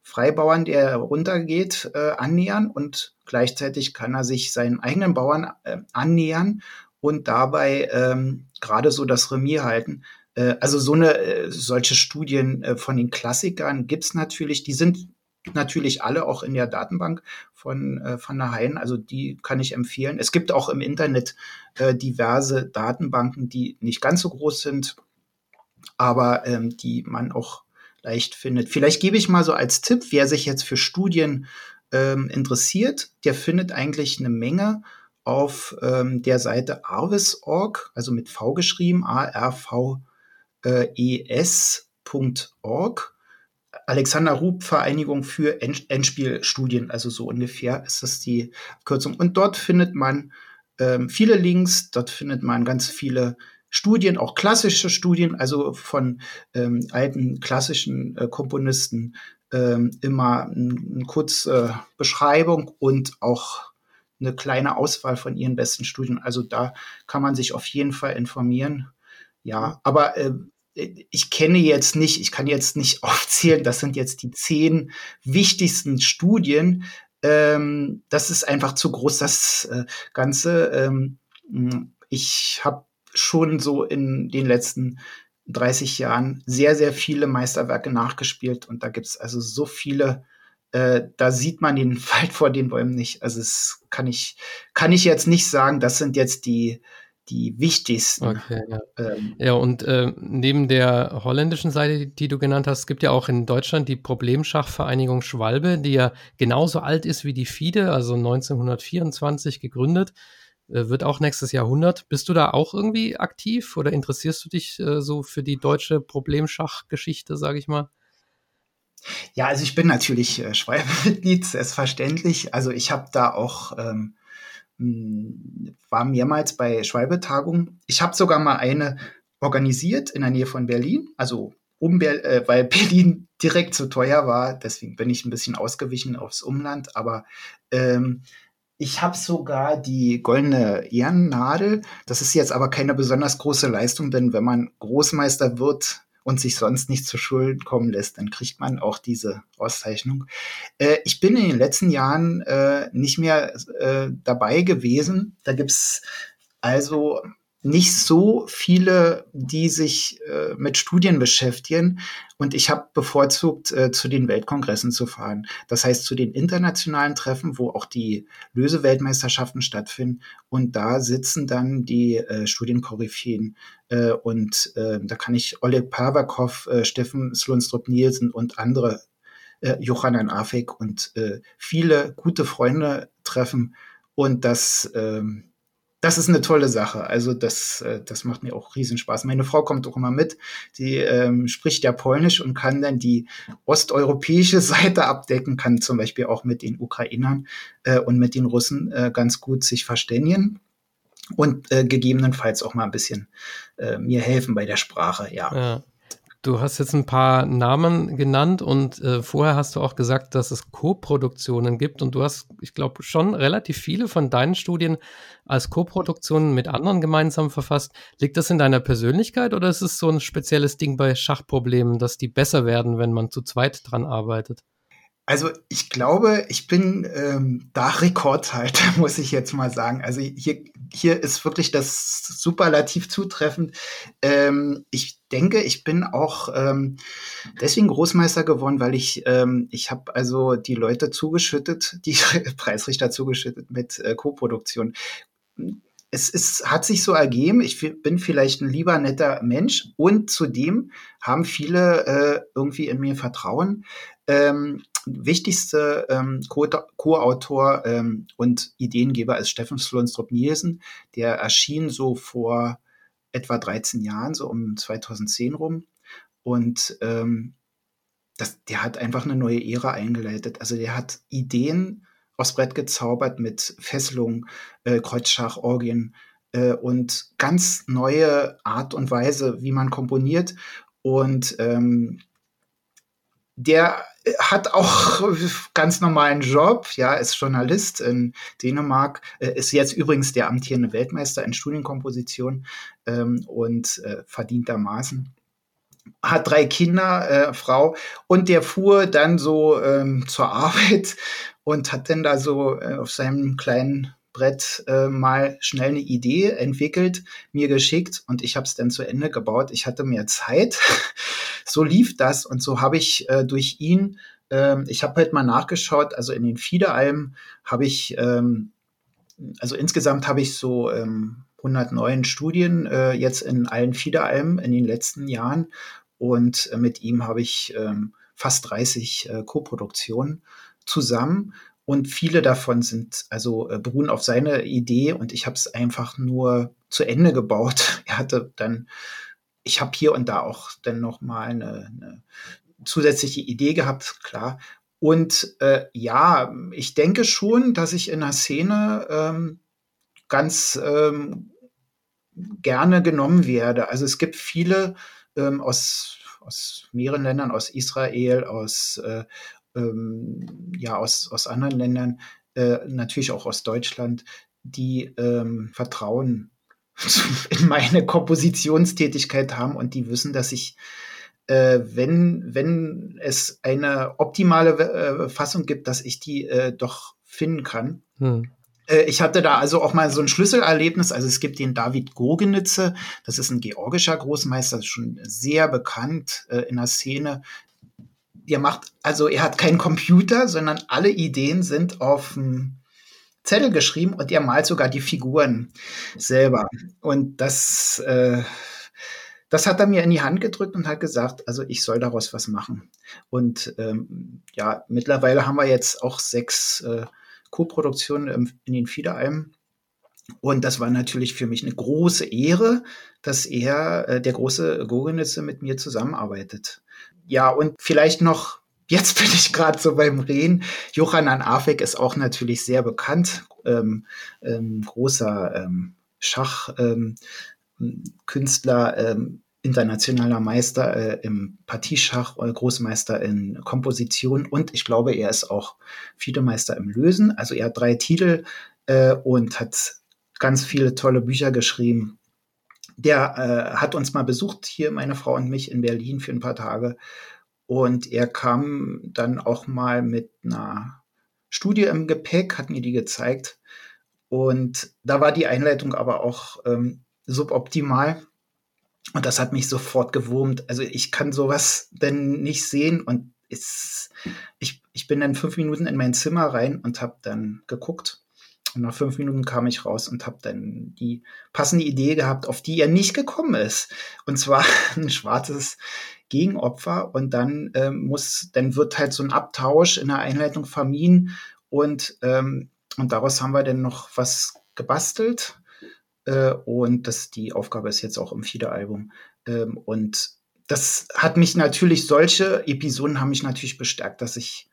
Freibauern, der runtergeht, äh, annähern und gleichzeitig kann er sich seinen eigenen Bauern äh, annähern und dabei ähm, gerade so das Remis halten. Äh, also so eine äh, solche Studien äh, von den Klassikern gibt's natürlich. Die sind natürlich alle auch in der Datenbank von äh, von der Hain. Also die kann ich empfehlen. Es gibt auch im Internet äh, diverse Datenbanken, die nicht ganz so groß sind, aber ähm, die man auch leicht findet. Vielleicht gebe ich mal so als Tipp, wer sich jetzt für Studien ähm, interessiert, der findet eigentlich eine Menge auf ähm, der Seite arvis.org, also mit V geschrieben, A-R-V-E-S.org. Alexander Rupp Vereinigung für Endspielstudien, also so ungefähr ist das die Kürzung. Und dort findet man ähm, viele Links, dort findet man ganz viele Studien, auch klassische Studien, also von ähm, alten klassischen äh, Komponisten, ähm, immer eine kurze äh, Beschreibung und auch eine kleine Auswahl von ihren besten Studien. Also da kann man sich auf jeden Fall informieren. Ja, aber äh, ich kenne jetzt nicht, ich kann jetzt nicht aufzählen, das sind jetzt die zehn wichtigsten Studien. Ähm, das ist einfach zu groß, das äh, Ganze. Ähm, ich habe schon so in den letzten 30 Jahren sehr, sehr viele Meisterwerke nachgespielt und da gibt es also so viele, äh, da sieht man den Wald vor den Bäumen nicht. Also es kann ich, kann ich jetzt nicht sagen, das sind jetzt die, die wichtigsten. Okay, ja. Ähm, ja, und äh, neben der holländischen Seite, die du genannt hast, gibt ja auch in Deutschland die Problemschachvereinigung Schwalbe, die ja genauso alt ist wie die FIDE, also 1924 gegründet. Äh, wird auch nächstes Jahrhundert. Bist du da auch irgendwie aktiv oder interessierst du dich äh, so für die deutsche Problemschachgeschichte, sage ich mal? Ja, also ich bin natürlich äh, Schweibemitglied, selbstverständlich. Also ich habe da auch ähm, hm, war mehrmals bei Schwalbe-Tagungen. Ich habe sogar mal eine organisiert in der Nähe von Berlin, also um Ber äh, weil Berlin direkt zu teuer war. Deswegen bin ich ein bisschen ausgewichen aufs Umland. Aber ähm, ich habe sogar die goldene Ehrennadel. Das ist jetzt aber keine besonders große Leistung, denn wenn man Großmeister wird und sich sonst nicht zu Schulden kommen lässt, dann kriegt man auch diese Auszeichnung. Äh, ich bin in den letzten Jahren äh, nicht mehr äh, dabei gewesen. Da gibt's also nicht so viele, die sich äh, mit Studien beschäftigen. Und ich habe bevorzugt, äh, zu den Weltkongressen zu fahren. Das heißt, zu den internationalen Treffen, wo auch die Löseweltmeisterschaften stattfinden. Und da sitzen dann die äh, Studienkoryphäen. Äh, und äh, da kann ich Oleg Pavakov, äh, Steffen Slunstrup-Nielsen und andere, äh, Johannan Afek und äh, viele gute Freunde treffen. Und das, äh, das ist eine tolle Sache. Also das, äh, das macht mir auch riesen Spaß. Meine Frau kommt auch immer mit. Die ähm, spricht ja Polnisch und kann dann die osteuropäische Seite abdecken, kann zum Beispiel auch mit den Ukrainern äh, und mit den Russen äh, ganz gut sich verständigen und äh, gegebenenfalls auch mal ein bisschen äh, mir helfen bei der Sprache, ja. ja. Du hast jetzt ein paar Namen genannt und äh, vorher hast du auch gesagt, dass es Co-Produktionen gibt und du hast, ich glaube, schon relativ viele von deinen Studien als Co-Produktionen mit anderen gemeinsam verfasst. Liegt das in deiner Persönlichkeit oder ist es so ein spezielles Ding bei Schachproblemen, dass die besser werden, wenn man zu zweit dran arbeitet? Also ich glaube, ich bin ähm, da Rekordhalter, muss ich jetzt mal sagen. Also hier, hier ist wirklich das Superlativ zutreffend. Ähm, ich denke, ich bin auch ähm, deswegen Großmeister geworden, weil ich ähm, ich habe also die Leute zugeschüttet, die Preisrichter zugeschüttet mit äh, Co-Produktion es ist, hat sich so ergeben, ich bin vielleicht ein lieber netter Mensch und zudem haben viele äh, irgendwie in mir Vertrauen. Ähm, wichtigste ähm, Co-Autor ähm, und Ideengeber ist Steffen Slunstrup Nielsen. Der erschien so vor etwa 13 Jahren, so um 2010 rum. Und ähm, das, der hat einfach eine neue Ära eingeleitet. Also der hat Ideen aufs Brett gezaubert mit Fesselung, äh, Kreuzschach, Orgien äh, und ganz neue Art und Weise, wie man komponiert. Und ähm, der hat auch ganz normalen Job, ja, ist Journalist in Dänemark, äh, ist jetzt übrigens der amtierende Weltmeister in Studienkomposition ähm, und äh, verdientermaßen. Hat drei Kinder, äh, Frau, und der fuhr dann so ähm, zur Arbeit und hat dann da so äh, auf seinem kleinen Brett äh, mal schnell eine Idee entwickelt, mir geschickt und ich habe es dann zu Ende gebaut. Ich hatte mehr Zeit. so lief das und so habe ich äh, durch ihn, äh, ich habe halt mal nachgeschaut, also in den Fiederalben habe ich, ähm, also insgesamt habe ich so ähm, 109 Studien äh, jetzt in allen Fiederalben in den letzten Jahren und äh, mit ihm habe ich ähm, fast 30 äh, Co-Produktionen zusammen und viele davon sind also äh, beruhen auf seiner Idee und ich habe es einfach nur zu Ende gebaut. Er hatte dann, ich habe hier und da auch dann noch mal eine, eine zusätzliche Idee gehabt, klar. Und äh, ja, ich denke schon, dass ich in der Szene ähm, ganz ähm, gerne genommen werde. Also es gibt viele ähm, aus, aus mehreren Ländern, aus Israel, aus äh, ähm, ja aus, aus anderen Ländern, äh, natürlich auch aus Deutschland, die ähm, Vertrauen in meine Kompositionstätigkeit haben und die wissen, dass ich, äh, wenn, wenn es eine optimale äh, Fassung gibt, dass ich die äh, doch finden kann. Hm. Äh, ich hatte da also auch mal so ein Schlüsselerlebnis. Also es gibt den David Gogenitze, das ist ein georgischer Großmeister, schon sehr bekannt äh, in der Szene, ihr macht, also er hat keinen Computer, sondern alle Ideen sind auf dem Zettel geschrieben und er malt sogar die Figuren selber. Und das, äh, das hat er mir in die Hand gedrückt und hat gesagt, also ich soll daraus was machen. Und ähm, ja, mittlerweile haben wir jetzt auch sechs äh, Co-Produktionen in den Fiederalben. Und das war natürlich für mich eine große Ehre, dass er, äh, der große Gogenitze, mit mir zusammenarbeitet. Ja, und vielleicht noch, jetzt bin ich gerade so beim Reden, Johannan Afek ist auch natürlich sehr bekannt, ähm, ähm, großer ähm, Schachkünstler, ähm, internationaler Meister äh, im Partieschach, äh, Großmeister in Komposition und ich glaube, er ist auch Fiedemeister im Lösen. Also er hat drei Titel äh, und hat ganz viele tolle Bücher geschrieben der äh, hat uns mal besucht, hier meine Frau und mich in Berlin für ein paar Tage. Und er kam dann auch mal mit einer Studie im Gepäck, hat mir die gezeigt. Und da war die Einleitung aber auch ähm, suboptimal. Und das hat mich sofort gewurmt. Also ich kann sowas denn nicht sehen. Und es, ich, ich bin dann fünf Minuten in mein Zimmer rein und habe dann geguckt und nach fünf Minuten kam ich raus und habe dann die passende Idee gehabt, auf die er nicht gekommen ist. Und zwar ein schwarzes Gegenopfer. Und dann ähm, muss, dann wird halt so ein Abtausch in der Einleitung vermieden. Und, ähm, und daraus haben wir dann noch was gebastelt. Äh, und das, die Aufgabe ist jetzt auch im Fiederalbum. Ähm, und das hat mich natürlich, solche Episoden haben mich natürlich bestärkt, dass ich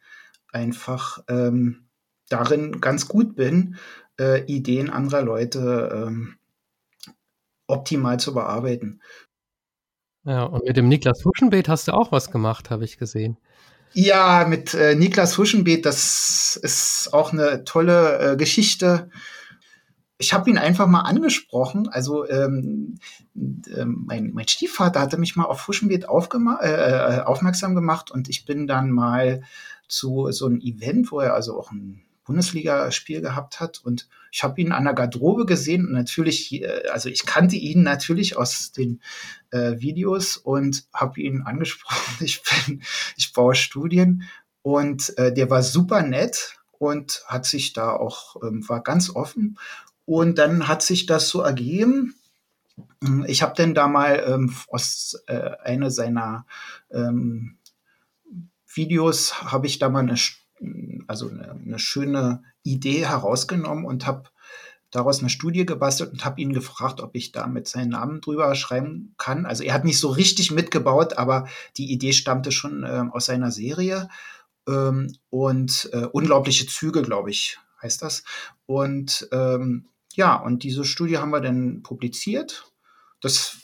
einfach ähm, darin ganz gut bin, äh, Ideen anderer Leute ähm, optimal zu bearbeiten. Ja, und mit dem Niklas Huschenbeet hast du auch was gemacht, habe ich gesehen. Ja, mit äh, Niklas Huschenbeet, das ist auch eine tolle äh, Geschichte. Ich habe ihn einfach mal angesprochen. Also ähm, äh, mein, mein Stiefvater hatte mich mal auf Huschenbeet äh, äh, aufmerksam gemacht und ich bin dann mal zu so einem Event, wo er also auch ein Bundesligaspiel gehabt hat. Und ich habe ihn an der Garderobe gesehen und natürlich, äh, also ich kannte ihn natürlich aus den äh, Videos und habe ihn angesprochen. Ich bin, ich baue Studien und äh, der war super nett und hat sich da auch, ähm, war ganz offen. Und dann hat sich das so ergeben. Ich habe dann da mal ähm, aus äh, einer seiner ähm, Videos habe ich da mal eine also eine, eine schöne Idee herausgenommen und habe daraus eine Studie gebastelt und habe ihn gefragt, ob ich da mit seinen Namen drüber schreiben kann. Also er hat nicht so richtig mitgebaut, aber die Idee stammte schon äh, aus seiner Serie. Ähm, und äh, unglaubliche Züge, glaube ich, heißt das. Und ähm, ja, und diese Studie haben wir dann publiziert. Das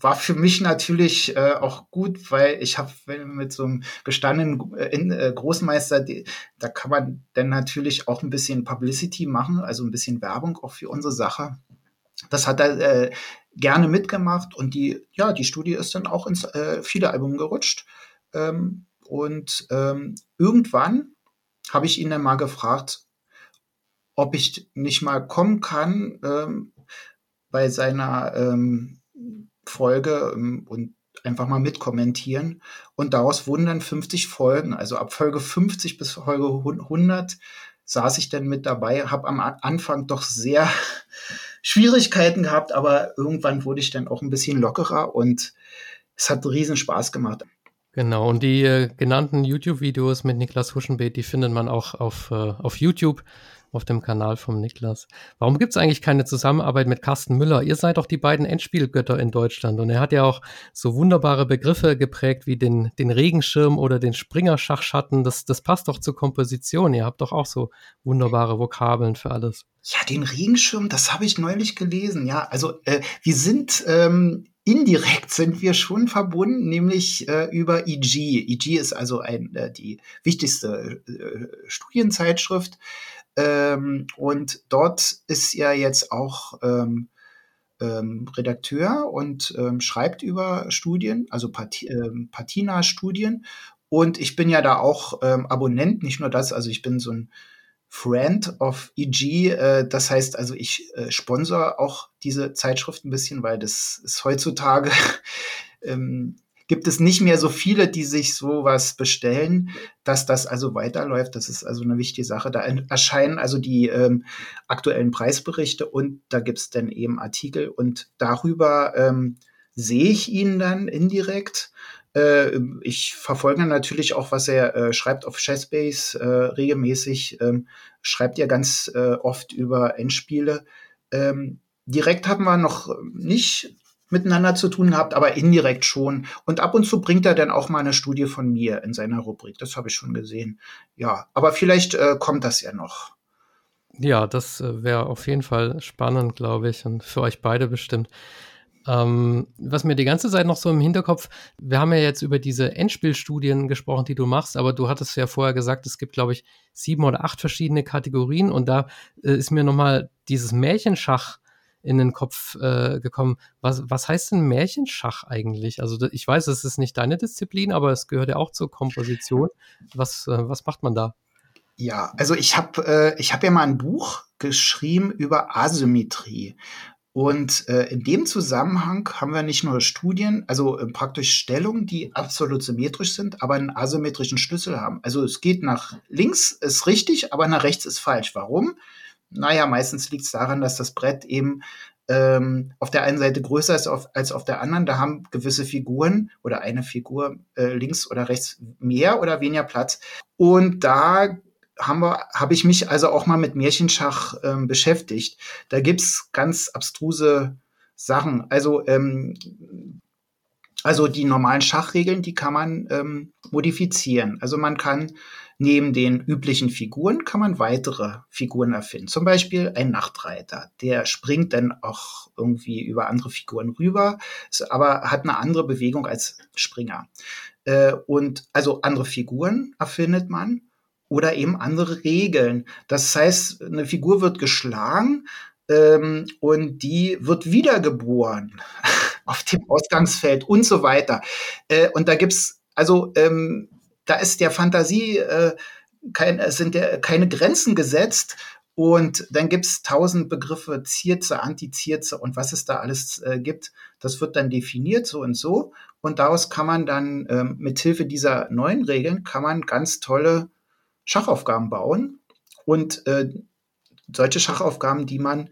war für mich natürlich äh, auch gut, weil ich habe mit so einem gestandenen äh, äh, Großmeister, die, da kann man dann natürlich auch ein bisschen Publicity machen, also ein bisschen Werbung auch für unsere Sache. Das hat er äh, gerne mitgemacht und die, ja, die Studie ist dann auch ins äh, viele Album gerutscht. Ähm, und ähm, irgendwann habe ich ihn dann mal gefragt, ob ich nicht mal kommen kann ähm, bei seiner ähm, Folge ähm, und einfach mal mitkommentieren. Und daraus wurden dann 50 Folgen. Also ab Folge 50 bis Folge 100 saß ich dann mit dabei, habe am Anfang doch sehr Schwierigkeiten gehabt, aber irgendwann wurde ich dann auch ein bisschen lockerer und es hat riesen Spaß gemacht. Genau, und die äh, genannten YouTube-Videos mit Niklas Huschenbeet, die findet man auch auf, äh, auf YouTube auf dem Kanal vom Niklas. Warum gibt es eigentlich keine Zusammenarbeit mit Carsten Müller? Ihr seid doch die beiden Endspielgötter in Deutschland und er hat ja auch so wunderbare Begriffe geprägt wie den, den Regenschirm oder den Springer-Schachschatten. Das, das passt doch zur Komposition. Ihr habt doch auch so wunderbare Vokabeln für alles. Ja, den Regenschirm, das habe ich neulich gelesen. Ja, also äh, wir sind ähm, indirekt sind wir schon verbunden, nämlich äh, über EG. EG ist also ein, äh, die wichtigste äh, Studienzeitschrift ähm, und dort ist er jetzt auch ähm, ähm, Redakteur und ähm, schreibt über Studien, also Pat ähm, Patina-Studien. Und ich bin ja da auch Abonnent, nicht nur das, also ich bin so ein Friend of EG. Äh, das heißt also, ich äh, sponsor auch diese Zeitschrift ein bisschen, weil das ist heutzutage ähm, gibt es nicht mehr so viele, die sich sowas bestellen, dass das also weiterläuft. Das ist also eine wichtige Sache. Da erscheinen also die ähm, aktuellen Preisberichte und da gibt es dann eben Artikel und darüber ähm, sehe ich ihn dann indirekt. Äh, ich verfolge natürlich auch, was er äh, schreibt auf Chessbase äh, regelmäßig. Ähm, schreibt ja ganz äh, oft über Endspiele. Ähm, direkt haben wir noch nicht miteinander zu tun habt, aber indirekt schon. Und ab und zu bringt er dann auch mal eine Studie von mir in seiner Rubrik. Das habe ich schon gesehen. Ja, aber vielleicht äh, kommt das ja noch. Ja, das äh, wäre auf jeden Fall spannend, glaube ich, und für euch beide bestimmt. Ähm, was mir die ganze Zeit noch so im Hinterkopf, wir haben ja jetzt über diese Endspielstudien gesprochen, die du machst, aber du hattest ja vorher gesagt, es gibt, glaube ich, sieben oder acht verschiedene Kategorien und da äh, ist mir nochmal dieses Märchenschach in den Kopf äh, gekommen. Was, was heißt denn Märchenschach eigentlich? Also ich weiß, es ist nicht deine Disziplin, aber es gehört ja auch zur Komposition. Was, äh, was macht man da? Ja, also ich habe äh, ich hab ja mal ein Buch geschrieben über Asymmetrie. Und äh, in dem Zusammenhang haben wir nicht nur Studien, also äh, praktisch Stellungen, die absolut symmetrisch sind, aber einen asymmetrischen Schlüssel haben. Also es geht nach links, ist richtig, aber nach rechts ist falsch. Warum? Naja, meistens liegt es daran, dass das Brett eben ähm, auf der einen Seite größer ist auf, als auf der anderen. Da haben gewisse Figuren oder eine Figur äh, links oder rechts mehr oder weniger Platz. Und da habe ich mich also auch mal mit Märchenschach ähm, beschäftigt. Da gibt's ganz abstruse Sachen. Also ähm, Also die normalen Schachregeln, die kann man ähm, modifizieren. Also man kann neben den üblichen Figuren kann man weitere Figuren erfinden. Zum Beispiel ein Nachtreiter, der springt dann auch irgendwie über andere Figuren rüber, aber hat eine andere Bewegung als Springer. Äh, und also andere Figuren erfindet man oder eben andere Regeln. Das heißt, eine Figur wird geschlagen ähm, und die wird wiedergeboren auf dem Ausgangsfeld und so weiter. Äh, und da gibt's also ähm, da ist der Fantasie äh, kein, sind der, keine Grenzen gesetzt. Und dann gibt's tausend Begriffe, Zierze, Antizierze und was es da alles äh, gibt. Das wird dann definiert so und so. Und daraus kann man dann ähm, mit Hilfe dieser neuen Regeln kann man ganz tolle Schachaufgaben bauen. Und äh, solche Schachaufgaben, die man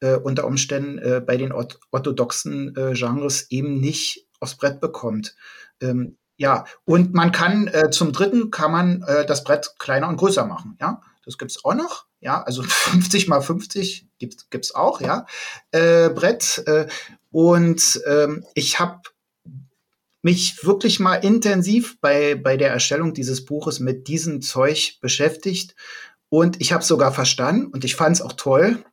äh, unter Umständen äh, bei den orthodoxen äh, Genres eben nicht aufs Brett bekommt. Ähm, ja, und man kann äh, zum dritten kann man äh, das Brett kleiner und größer machen. Ja, das gibt's auch noch. Ja, also 50 mal 50 gibt's gibt's auch. Ja, äh, Brett. Äh, und ähm, ich habe mich wirklich mal intensiv bei bei der Erstellung dieses Buches mit diesem Zeug beschäftigt und ich habe sogar verstanden und ich fand es auch toll.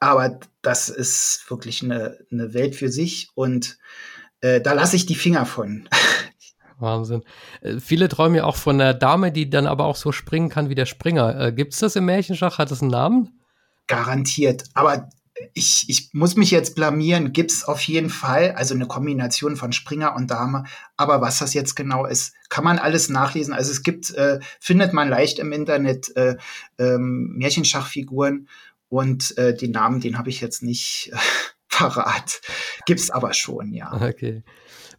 Aber das ist wirklich eine, eine Welt für sich und äh, da lasse ich die Finger von. Wahnsinn. Äh, viele träumen ja auch von einer Dame, die dann aber auch so springen kann wie der Springer. Äh, Gibt es das im Märchenschach? Hat das einen Namen? Garantiert. Aber ich, ich muss mich jetzt blamieren. Gibt es auf jeden Fall. Also eine Kombination von Springer und Dame. Aber was das jetzt genau ist, kann man alles nachlesen. Also es gibt, äh, findet man leicht im Internet äh, ähm, Märchenschachfiguren. Und äh, den Namen, den habe ich jetzt nicht äh, parat. Gibt's aber schon, ja. Okay.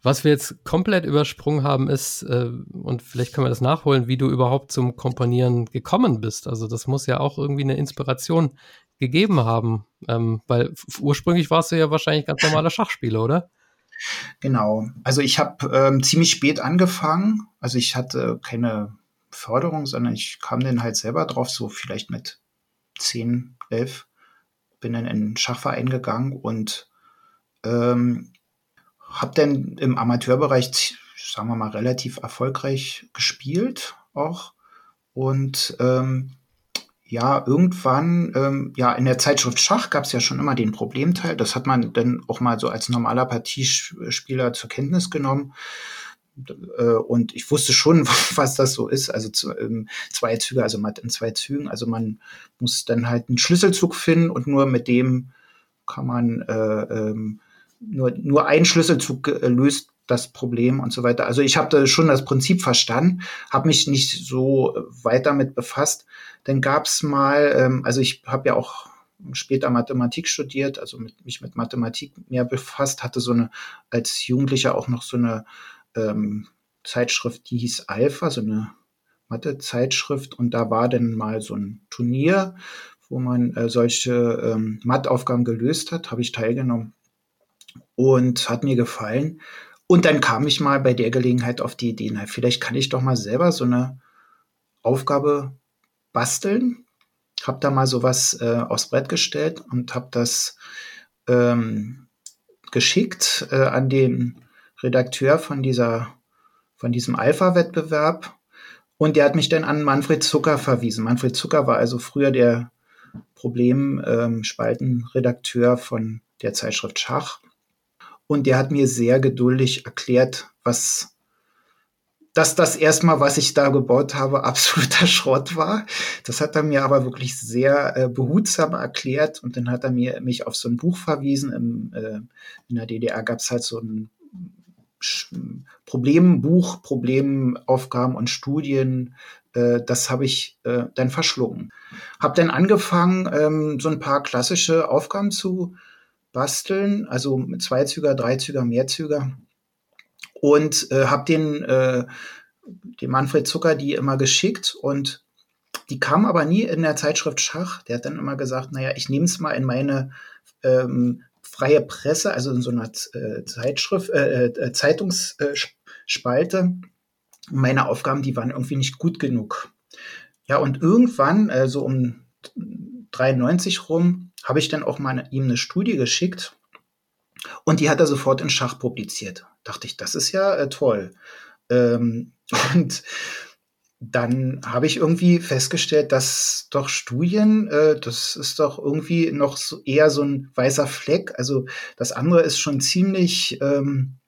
Was wir jetzt komplett übersprungen haben, ist, äh, und vielleicht können wir das nachholen, wie du überhaupt zum Komponieren gekommen bist. Also das muss ja auch irgendwie eine Inspiration gegeben haben, ähm, weil ursprünglich warst du ja wahrscheinlich ganz normaler Schachspieler, oder? Genau. Also ich habe ähm, ziemlich spät angefangen. Also ich hatte keine Förderung, sondern ich kam dann halt selber drauf, so vielleicht mit zehn, elf. Bin dann in den Schachverein gegangen und ähm, habe dann im Amateurbereich, sagen wir mal, relativ erfolgreich gespielt auch. Und ähm, ja, irgendwann, ähm, ja, in der Zeitschrift Schach gab es ja schon immer den Problemteil. Das hat man dann auch mal so als normaler Partiespieler zur Kenntnis genommen. Äh, und ich wusste schon, was das so ist. Also ähm, zwei Züge, also Matt in zwei Zügen. Also man muss dann halt einen Schlüsselzug finden und nur mit dem kann man äh, ähm, nur, nur ein Schlüsselzug äh, löst das Problem und so weiter. Also ich habe da schon das Prinzip verstanden, habe mich nicht so weit damit befasst. Dann gab es mal, ähm, also ich habe ja auch später Mathematik studiert, also mit, mich mit Mathematik mehr befasst, hatte so eine als Jugendlicher auch noch so eine ähm, Zeitschrift, die hieß Alpha, so eine Mathe-Zeitschrift und da war dann mal so ein Turnier, wo man äh, solche ähm, Matheaufgaben gelöst hat, habe ich teilgenommen und hat mir gefallen. Und dann kam ich mal bei der Gelegenheit auf die Idee, na, vielleicht kann ich doch mal selber so eine Aufgabe basteln. Hab da mal sowas äh, aufs Brett gestellt und habe das ähm, geschickt äh, an den Redakteur von dieser von diesem Alpha-Wettbewerb und der hat mich dann an Manfred Zucker verwiesen. Manfred Zucker war also früher der Problemspaltenredakteur ähm, von der Zeitschrift Schach und der hat mir sehr geduldig erklärt, was dass das erstmal, was ich da gebaut habe, absoluter Schrott war. Das hat er mir aber wirklich sehr äh, behutsam erklärt und dann hat er mir mich auf so ein Buch verwiesen. Im, äh, in der DDR gab es halt so ein Problembuch, Problemaufgaben und Studien. Äh, das habe ich äh, dann verschlungen. Habe dann angefangen, ähm, so ein paar klassische Aufgaben zu basteln, also mit Zweizüger, Dreizüger, Mehrzüger. Und äh, habe den, äh, dem Manfred Zucker die immer geschickt und die kam aber nie in der Zeitschrift Schach. Der hat dann immer gesagt, naja, ich nehme es mal in meine ähm, freie Presse, also in so einer äh, Zeitschrift, äh, äh, Zeitungsspalte. Meine Aufgaben, die waren irgendwie nicht gut genug. Ja, und irgendwann, äh, so um 93 rum, habe ich dann auch mal ihm eine Studie geschickt und die hat er sofort in Schach publiziert. dachte ich, das ist ja äh, toll. Ähm, und dann habe ich irgendwie festgestellt, dass doch Studien, äh, das ist doch irgendwie noch so eher so ein weißer Fleck. Also das andere ist schon ziemlich ähm,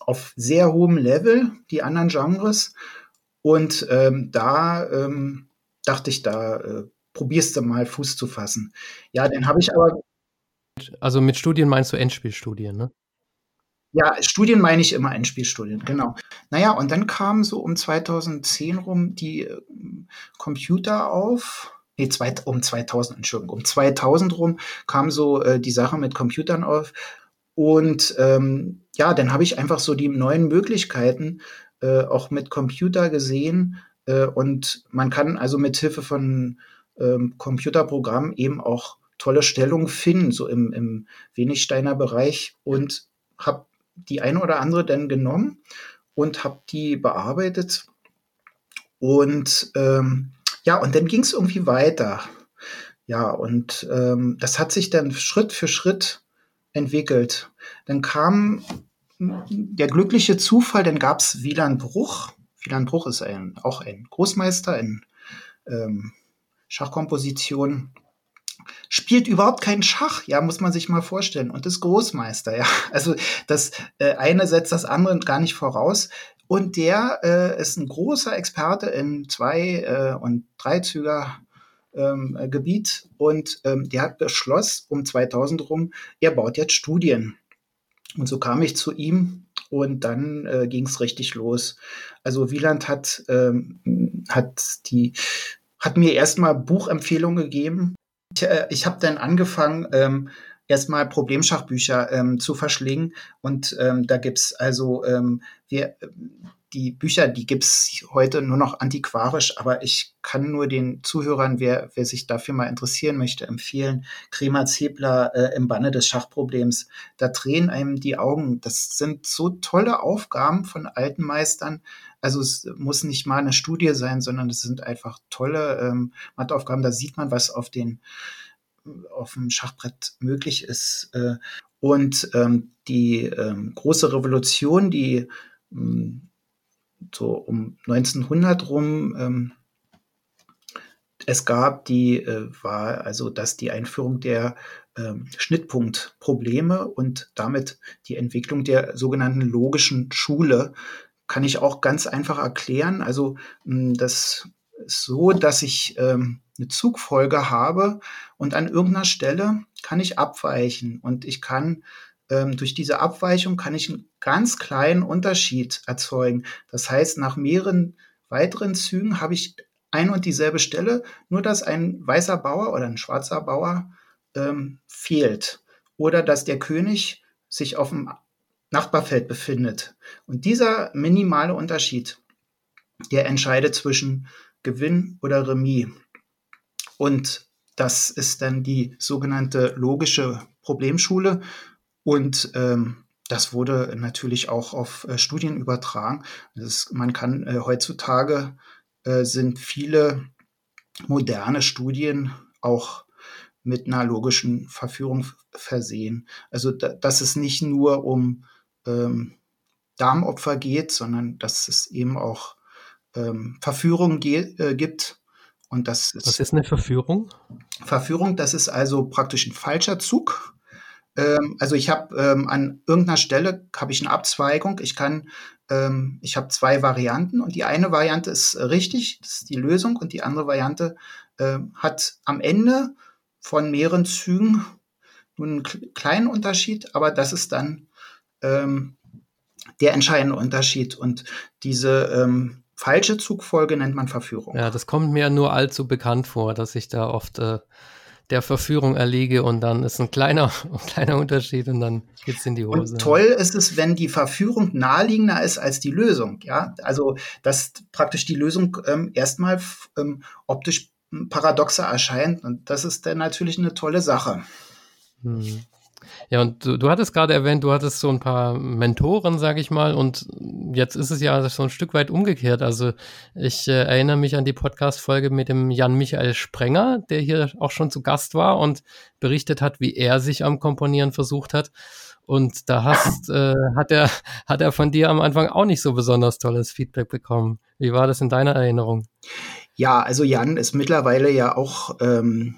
auf sehr hohem Level, die anderen Genres. Und ähm, da ähm, dachte ich, da äh, probierst du mal Fuß zu fassen. Ja, den habe ich aber. Also mit Studien meinst du Endspielstudien, ne? Ja, Studien meine ich immer Endspielstudien, genau. Naja, und dann kamen so um 2010 rum die äh, Computer auf. Nee, zwei, um 2000, Entschuldigung, um 2000 rum kam so äh, die Sache mit Computern auf. Und ähm, ja, dann habe ich einfach so die neuen Möglichkeiten äh, auch mit Computer gesehen. Äh, und man kann also mit Hilfe von ähm, Computerprogrammen eben auch tolle Stellungen finden, so im, im Wenigsteiner Bereich. Und habe die eine oder andere dann genommen und habe die bearbeitet. Und ähm, ja, und dann ging es irgendwie weiter. Ja, und ähm, das hat sich dann Schritt für Schritt entwickelt. Dann kam der glückliche Zufall, dann gab es Wieland Bruch. Wieland Bruch ist ein, auch ein Großmeister in ähm, Schachkomposition spielt überhaupt keinen Schach, ja, muss man sich mal vorstellen. Und ist Großmeister, ja. Also das äh, eine setzt das andere gar nicht voraus. Und der äh, ist ein großer Experte in Zwei- äh, und Dreizüger. Ähm, Gebiet und ähm, der hat beschlossen, um 2000 rum, er baut jetzt Studien. Und so kam ich zu ihm und dann äh, ging es richtig los. Also Wieland hat, ähm, hat die hat mir erstmal Buchempfehlungen gegeben ich, äh, ich habe dann angefangen, ähm, erstmal Problemschachbücher ähm, zu verschlingen. Und ähm, da gibt's also ähm, wir, die Bücher, die gibt's heute nur noch antiquarisch, aber ich kann nur den Zuhörern, wer, wer sich dafür mal interessieren möchte, empfehlen. Kremer Zebler äh, im Banne des Schachproblems. Da drehen einem die Augen. Das sind so tolle Aufgaben von alten Meistern. Also es muss nicht mal eine Studie sein, sondern es sind einfach tolle ähm, Matheaufgaben. Da sieht man, was auf den auf dem Schachbrett möglich ist. Äh, und ähm, die ähm, große Revolution, die ähm, so um 1900 rum ähm, es gab, die äh, war also, dass die Einführung der ähm, Schnittpunktprobleme und damit die Entwicklung der sogenannten logischen Schule kann ich auch ganz einfach erklären. Also mh, das ist so, dass ich ähm, eine Zugfolge habe und an irgendeiner Stelle kann ich abweichen und ich kann ähm, durch diese Abweichung kann ich einen ganz kleinen Unterschied erzeugen. Das heißt, nach mehreren weiteren Zügen habe ich ein und dieselbe Stelle, nur dass ein weißer Bauer oder ein schwarzer Bauer ähm, fehlt oder dass der König sich auf dem Nachbarfeld befindet. Und dieser minimale Unterschied, der entscheidet zwischen Gewinn oder Remis. Und das ist dann die sogenannte logische Problemschule. Und ähm, das wurde natürlich auch auf äh, Studien übertragen. Ist, man kann äh, heutzutage äh, sind viele moderne Studien auch mit einer logischen Verführung versehen. Also da, dass es nicht nur um ähm, Darmopfer geht, sondern dass es eben auch ähm, Verführung äh, gibt. Und das ist, Was ist eine Verführung? Verführung, das ist also praktisch ein falscher Zug ähm, also ich habe ähm, an irgendeiner Stelle habe ich eine Abzweigung. Ich kann, ähm, ich habe zwei Varianten und die eine Variante ist äh, richtig, das ist die Lösung und die andere Variante äh, hat am Ende von mehreren Zügen nur einen kleinen Unterschied, aber das ist dann ähm, der entscheidende Unterschied und diese ähm, falsche Zugfolge nennt man Verführung. Ja, das kommt mir nur allzu bekannt vor, dass ich da oft äh, der Verführung erliege und dann ist ein kleiner, ein kleiner Unterschied und dann geht's in die Hose. Und toll ist es, wenn die Verführung naheliegender ist als die Lösung. Ja, also dass praktisch die Lösung ähm, erstmal ähm, optisch paradoxer erscheint und das ist dann natürlich eine tolle Sache. Hm. Ja, und du, du hattest gerade erwähnt, du hattest so ein paar Mentoren, sag ich mal, und jetzt ist es ja so ein Stück weit umgekehrt. Also ich äh, erinnere mich an die Podcast-Folge mit dem Jan-Michael Sprenger, der hier auch schon zu Gast war und berichtet hat, wie er sich am Komponieren versucht hat. Und da hast, äh, hat er, hat er von dir am Anfang auch nicht so besonders tolles Feedback bekommen. Wie war das in deiner Erinnerung? Ja, also Jan ist mittlerweile ja auch ähm,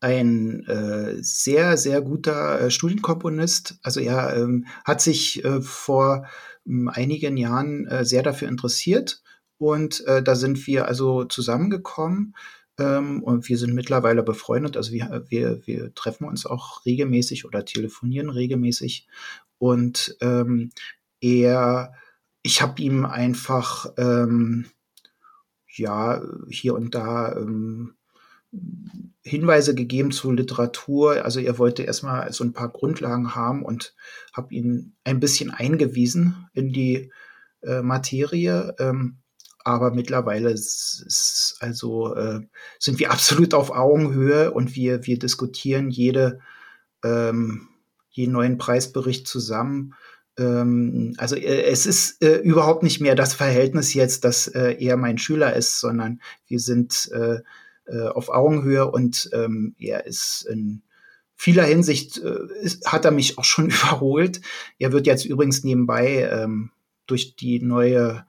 ein äh, sehr, sehr guter äh, Studienkomponist. Also er ähm, hat sich äh, vor ähm, einigen Jahren äh, sehr dafür interessiert und äh, da sind wir also zusammengekommen ähm, und wir sind mittlerweile befreundet. Also wir, wir, wir treffen uns auch regelmäßig oder telefonieren regelmäßig und ähm, er, ich habe ihm einfach ähm, ja hier und da ähm, Hinweise gegeben zu Literatur. Also er wollte erstmal so ein paar Grundlagen haben und habe ihn ein bisschen eingewiesen in die äh, Materie. Ähm, aber mittlerweile ist, ist also äh, sind wir absolut auf Augenhöhe und wir, wir diskutieren jede, ähm, jeden neuen Preisbericht zusammen. Ähm, also äh, es ist äh, überhaupt nicht mehr das Verhältnis jetzt, dass äh, er mein Schüler ist, sondern wir sind äh, auf Augenhöhe und ähm, er ist in vieler Hinsicht äh, ist, hat er mich auch schon überholt. Er wird jetzt übrigens nebenbei ähm, durch die neue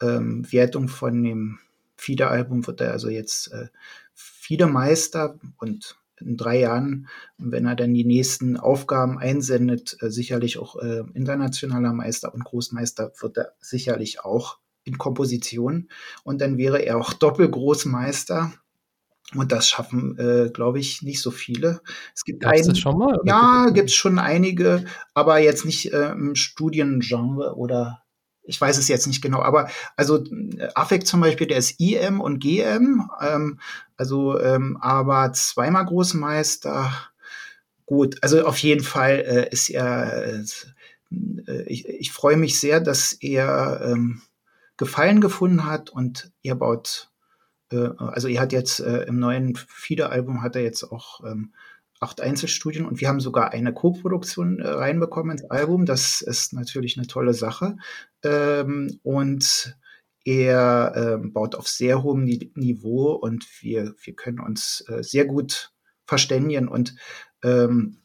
ähm, Wertung von dem FIDE-Album wird er also jetzt äh, FIDE-Meister und in drei Jahren, wenn er dann die nächsten Aufgaben einsendet, äh, sicherlich auch äh, internationaler Meister und Großmeister wird er sicherlich auch in Komposition. Und dann wäre er auch Doppelgroßmeister und das schaffen, äh, glaube ich, nicht so viele. Es gibt das schon mal? Ja, gibt es schon einige, aber jetzt nicht äh, im Studiengenre oder ich weiß es jetzt nicht genau. Aber also äh, Affekt zum Beispiel, der ist IM und GM, ähm, also ähm, aber zweimal Großmeister. Gut, also auf jeden Fall äh, ist er. Äh, ich, ich freue mich sehr, dass er ähm, Gefallen gefunden hat und er baut äh, also er hat jetzt äh, im neuen FIDE-Album hat er jetzt auch ähm, acht Einzelstudien und wir haben sogar eine Co-Produktion äh, reinbekommen ins Album. Das ist natürlich eine tolle Sache. Ähm, und er ähm, baut auf sehr hohem Niveau und wir, wir können uns äh, sehr gut verständigen und ähm,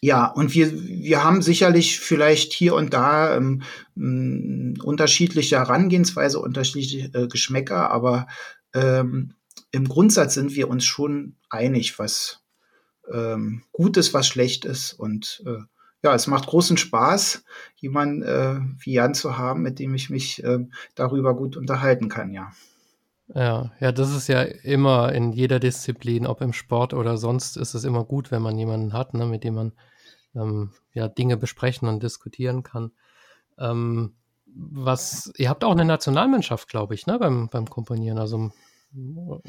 ja, und wir, wir haben sicherlich vielleicht hier und da ähm, unterschiedliche Herangehensweise, unterschiedliche äh, Geschmäcker, aber ähm, im Grundsatz sind wir uns schon einig, was ähm, gut ist, was schlecht ist. Und äh, ja, es macht großen Spaß, jemanden äh, wie Jan zu haben, mit dem ich mich äh, darüber gut unterhalten kann, ja. Ja, ja, das ist ja immer in jeder Disziplin, ob im Sport oder sonst, ist es immer gut, wenn man jemanden hat, ne, mit dem man ähm, ja Dinge besprechen und diskutieren kann. Ähm, was, ihr habt auch eine Nationalmannschaft, glaube ich, ne, beim, beim Komponieren. Also, also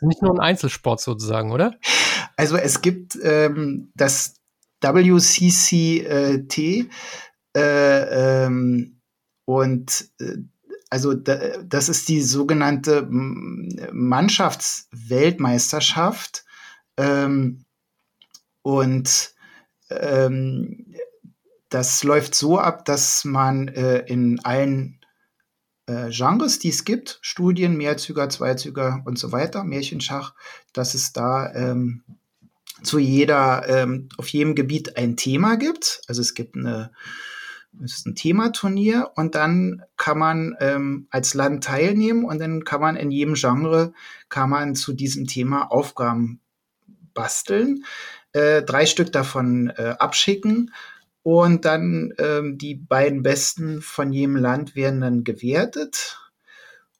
nicht nur ein Einzelsport sozusagen, oder? Also es gibt ähm, das WCCT äh, ähm, und äh, also da, das ist die sogenannte Mannschaftsweltmeisterschaft ähm, und ähm, das läuft so ab, dass man äh, in allen äh, Genres, die es gibt, Studien, Mehrzüger, Zweizüger und so weiter, Märchenschach, dass es da ähm, zu jeder, ähm, auf jedem Gebiet ein Thema gibt. Also es gibt eine, es ist ein Thematurnier und dann kann man ähm, als Land teilnehmen und dann kann man in jedem Genre kann man zu diesem Thema Aufgaben basteln, äh, drei Stück davon äh, abschicken und dann ähm, die beiden Besten von jedem Land werden dann gewertet.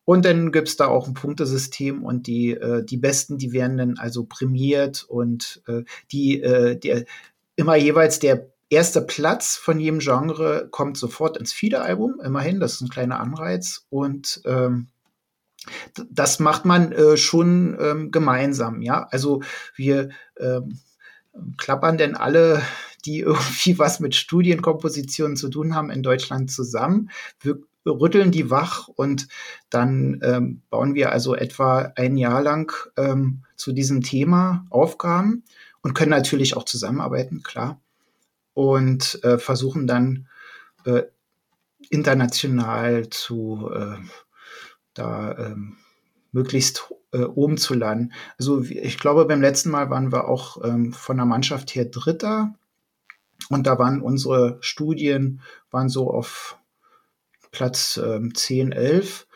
Und dann gibt's da auch ein Punktesystem und die, äh, die Besten, die werden dann also prämiert und äh, die, äh, der, immer jeweils der erste Platz von jedem Genre kommt sofort ins FIDE-Album, immerhin, das ist ein kleiner Anreiz. Und ähm, das macht man äh, schon ähm, gemeinsam, ja. Also wir ähm, klappern denn alle die irgendwie was mit Studienkompositionen zu tun haben in Deutschland zusammen. Wir rütteln die wach und dann ähm, bauen wir also etwa ein Jahr lang ähm, zu diesem Thema Aufgaben und können natürlich auch zusammenarbeiten, klar. Und äh, versuchen dann äh, international zu äh, da ähm, möglichst äh, oben zu landen. Also ich glaube, beim letzten Mal waren wir auch ähm, von der Mannschaft her Dritter. Und da waren unsere Studien waren so auf Platz ähm, 10, 11.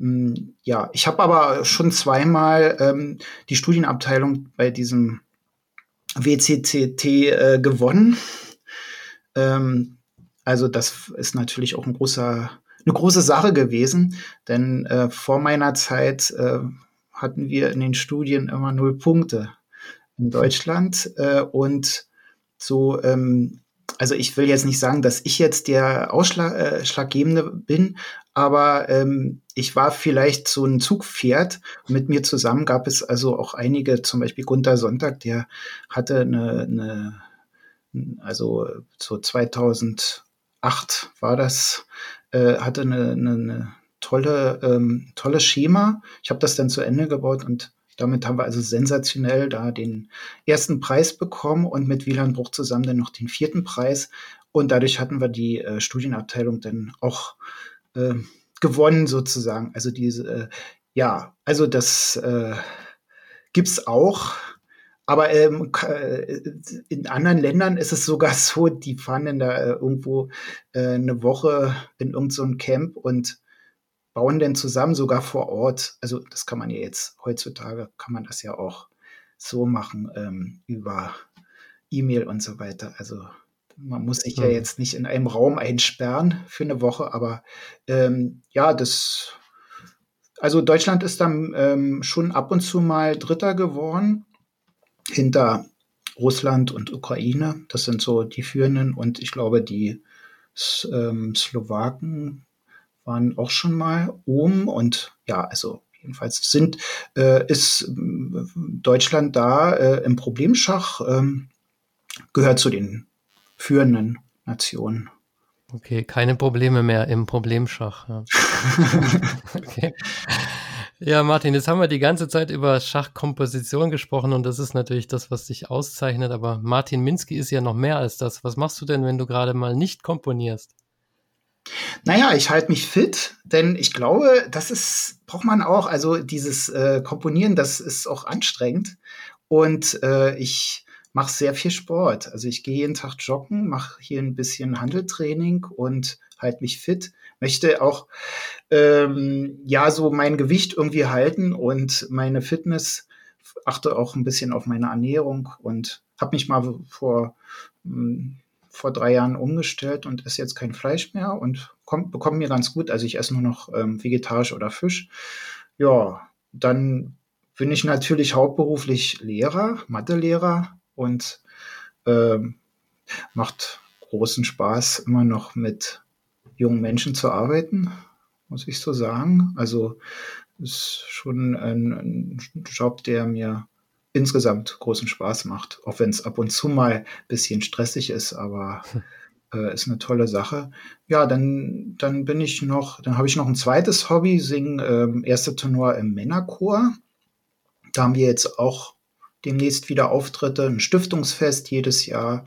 Ähm, ja, ich habe aber schon zweimal ähm, die Studienabteilung bei diesem WCCT äh, gewonnen. Ähm, also das ist natürlich auch ein großer, eine große Sache gewesen, denn äh, vor meiner Zeit äh, hatten wir in den Studien immer null Punkte in Deutschland äh, und so ähm, also ich will jetzt nicht sagen, dass ich jetzt der Ausschlaggebende äh, bin, aber ähm, ich war vielleicht so ein Zugpferd. Mit mir zusammen gab es also auch einige, zum Beispiel Gunther Sonntag, der hatte eine, eine also so 2008 war das, äh, hatte eine, eine, eine tolle, ähm, tolles Schema. Ich habe das dann zu Ende gebaut und damit haben wir also sensationell da den ersten Preis bekommen und mit Wieland Bruch zusammen dann noch den vierten Preis. Und dadurch hatten wir die äh, Studienabteilung dann auch äh, gewonnen sozusagen. Also diese, äh, ja, also das äh, gibt's auch. Aber ähm, äh, in anderen Ländern ist es sogar so, die fahren dann da äh, irgendwo äh, eine Woche in irgendein so Camp und bauen denn zusammen, sogar vor Ort. Also das kann man ja jetzt, heutzutage kann man das ja auch so machen ähm, über E-Mail und so weiter. Also man muss sich ja. mhm. jetzt nicht in einem Raum einsperren für eine Woche, aber ähm, ja, das, also Deutschland ist dann ähm, schon ab und zu mal Dritter geworden hinter Russland und Ukraine. Das sind so die führenden und ich glaube, die ähm, Slowaken waren auch schon mal oben und ja, also jedenfalls sind, äh, ist äh, Deutschland da äh, im Problemschach, ähm, gehört zu den führenden Nationen. Okay, keine Probleme mehr im Problemschach. Ja. okay. Ja, Martin, jetzt haben wir die ganze Zeit über Schachkomposition gesprochen und das ist natürlich das, was dich auszeichnet. Aber Martin Minsky ist ja noch mehr als das. Was machst du denn, wenn du gerade mal nicht komponierst? Naja, ich halte mich fit, denn ich glaube, das ist, braucht man auch. Also dieses äh, Komponieren, das ist auch anstrengend. Und äh, ich mache sehr viel Sport. Also ich gehe jeden Tag joggen, mache hier ein bisschen Handeltraining und halte mich fit. Möchte auch ähm, ja so mein Gewicht irgendwie halten und meine Fitness. Achte auch ein bisschen auf meine Ernährung und habe mich mal vor hm, vor drei Jahren umgestellt und esse jetzt kein Fleisch mehr und kommt, bekomme mir ganz gut. Also ich esse nur noch ähm, vegetarisch oder Fisch. Ja, dann bin ich natürlich hauptberuflich Lehrer, Mathelehrer und ähm, macht großen Spaß, immer noch mit jungen Menschen zu arbeiten, muss ich so sagen. Also ist schon ein, ein Job, der mir insgesamt großen Spaß macht, auch wenn es ab und zu mal ein bisschen stressig ist, aber äh, ist eine tolle Sache. Ja, dann, dann bin ich noch, dann habe ich noch ein zweites Hobby, singen ähm, erste Tenor im Männerchor. Da haben wir jetzt auch demnächst wieder Auftritte, ein Stiftungsfest jedes Jahr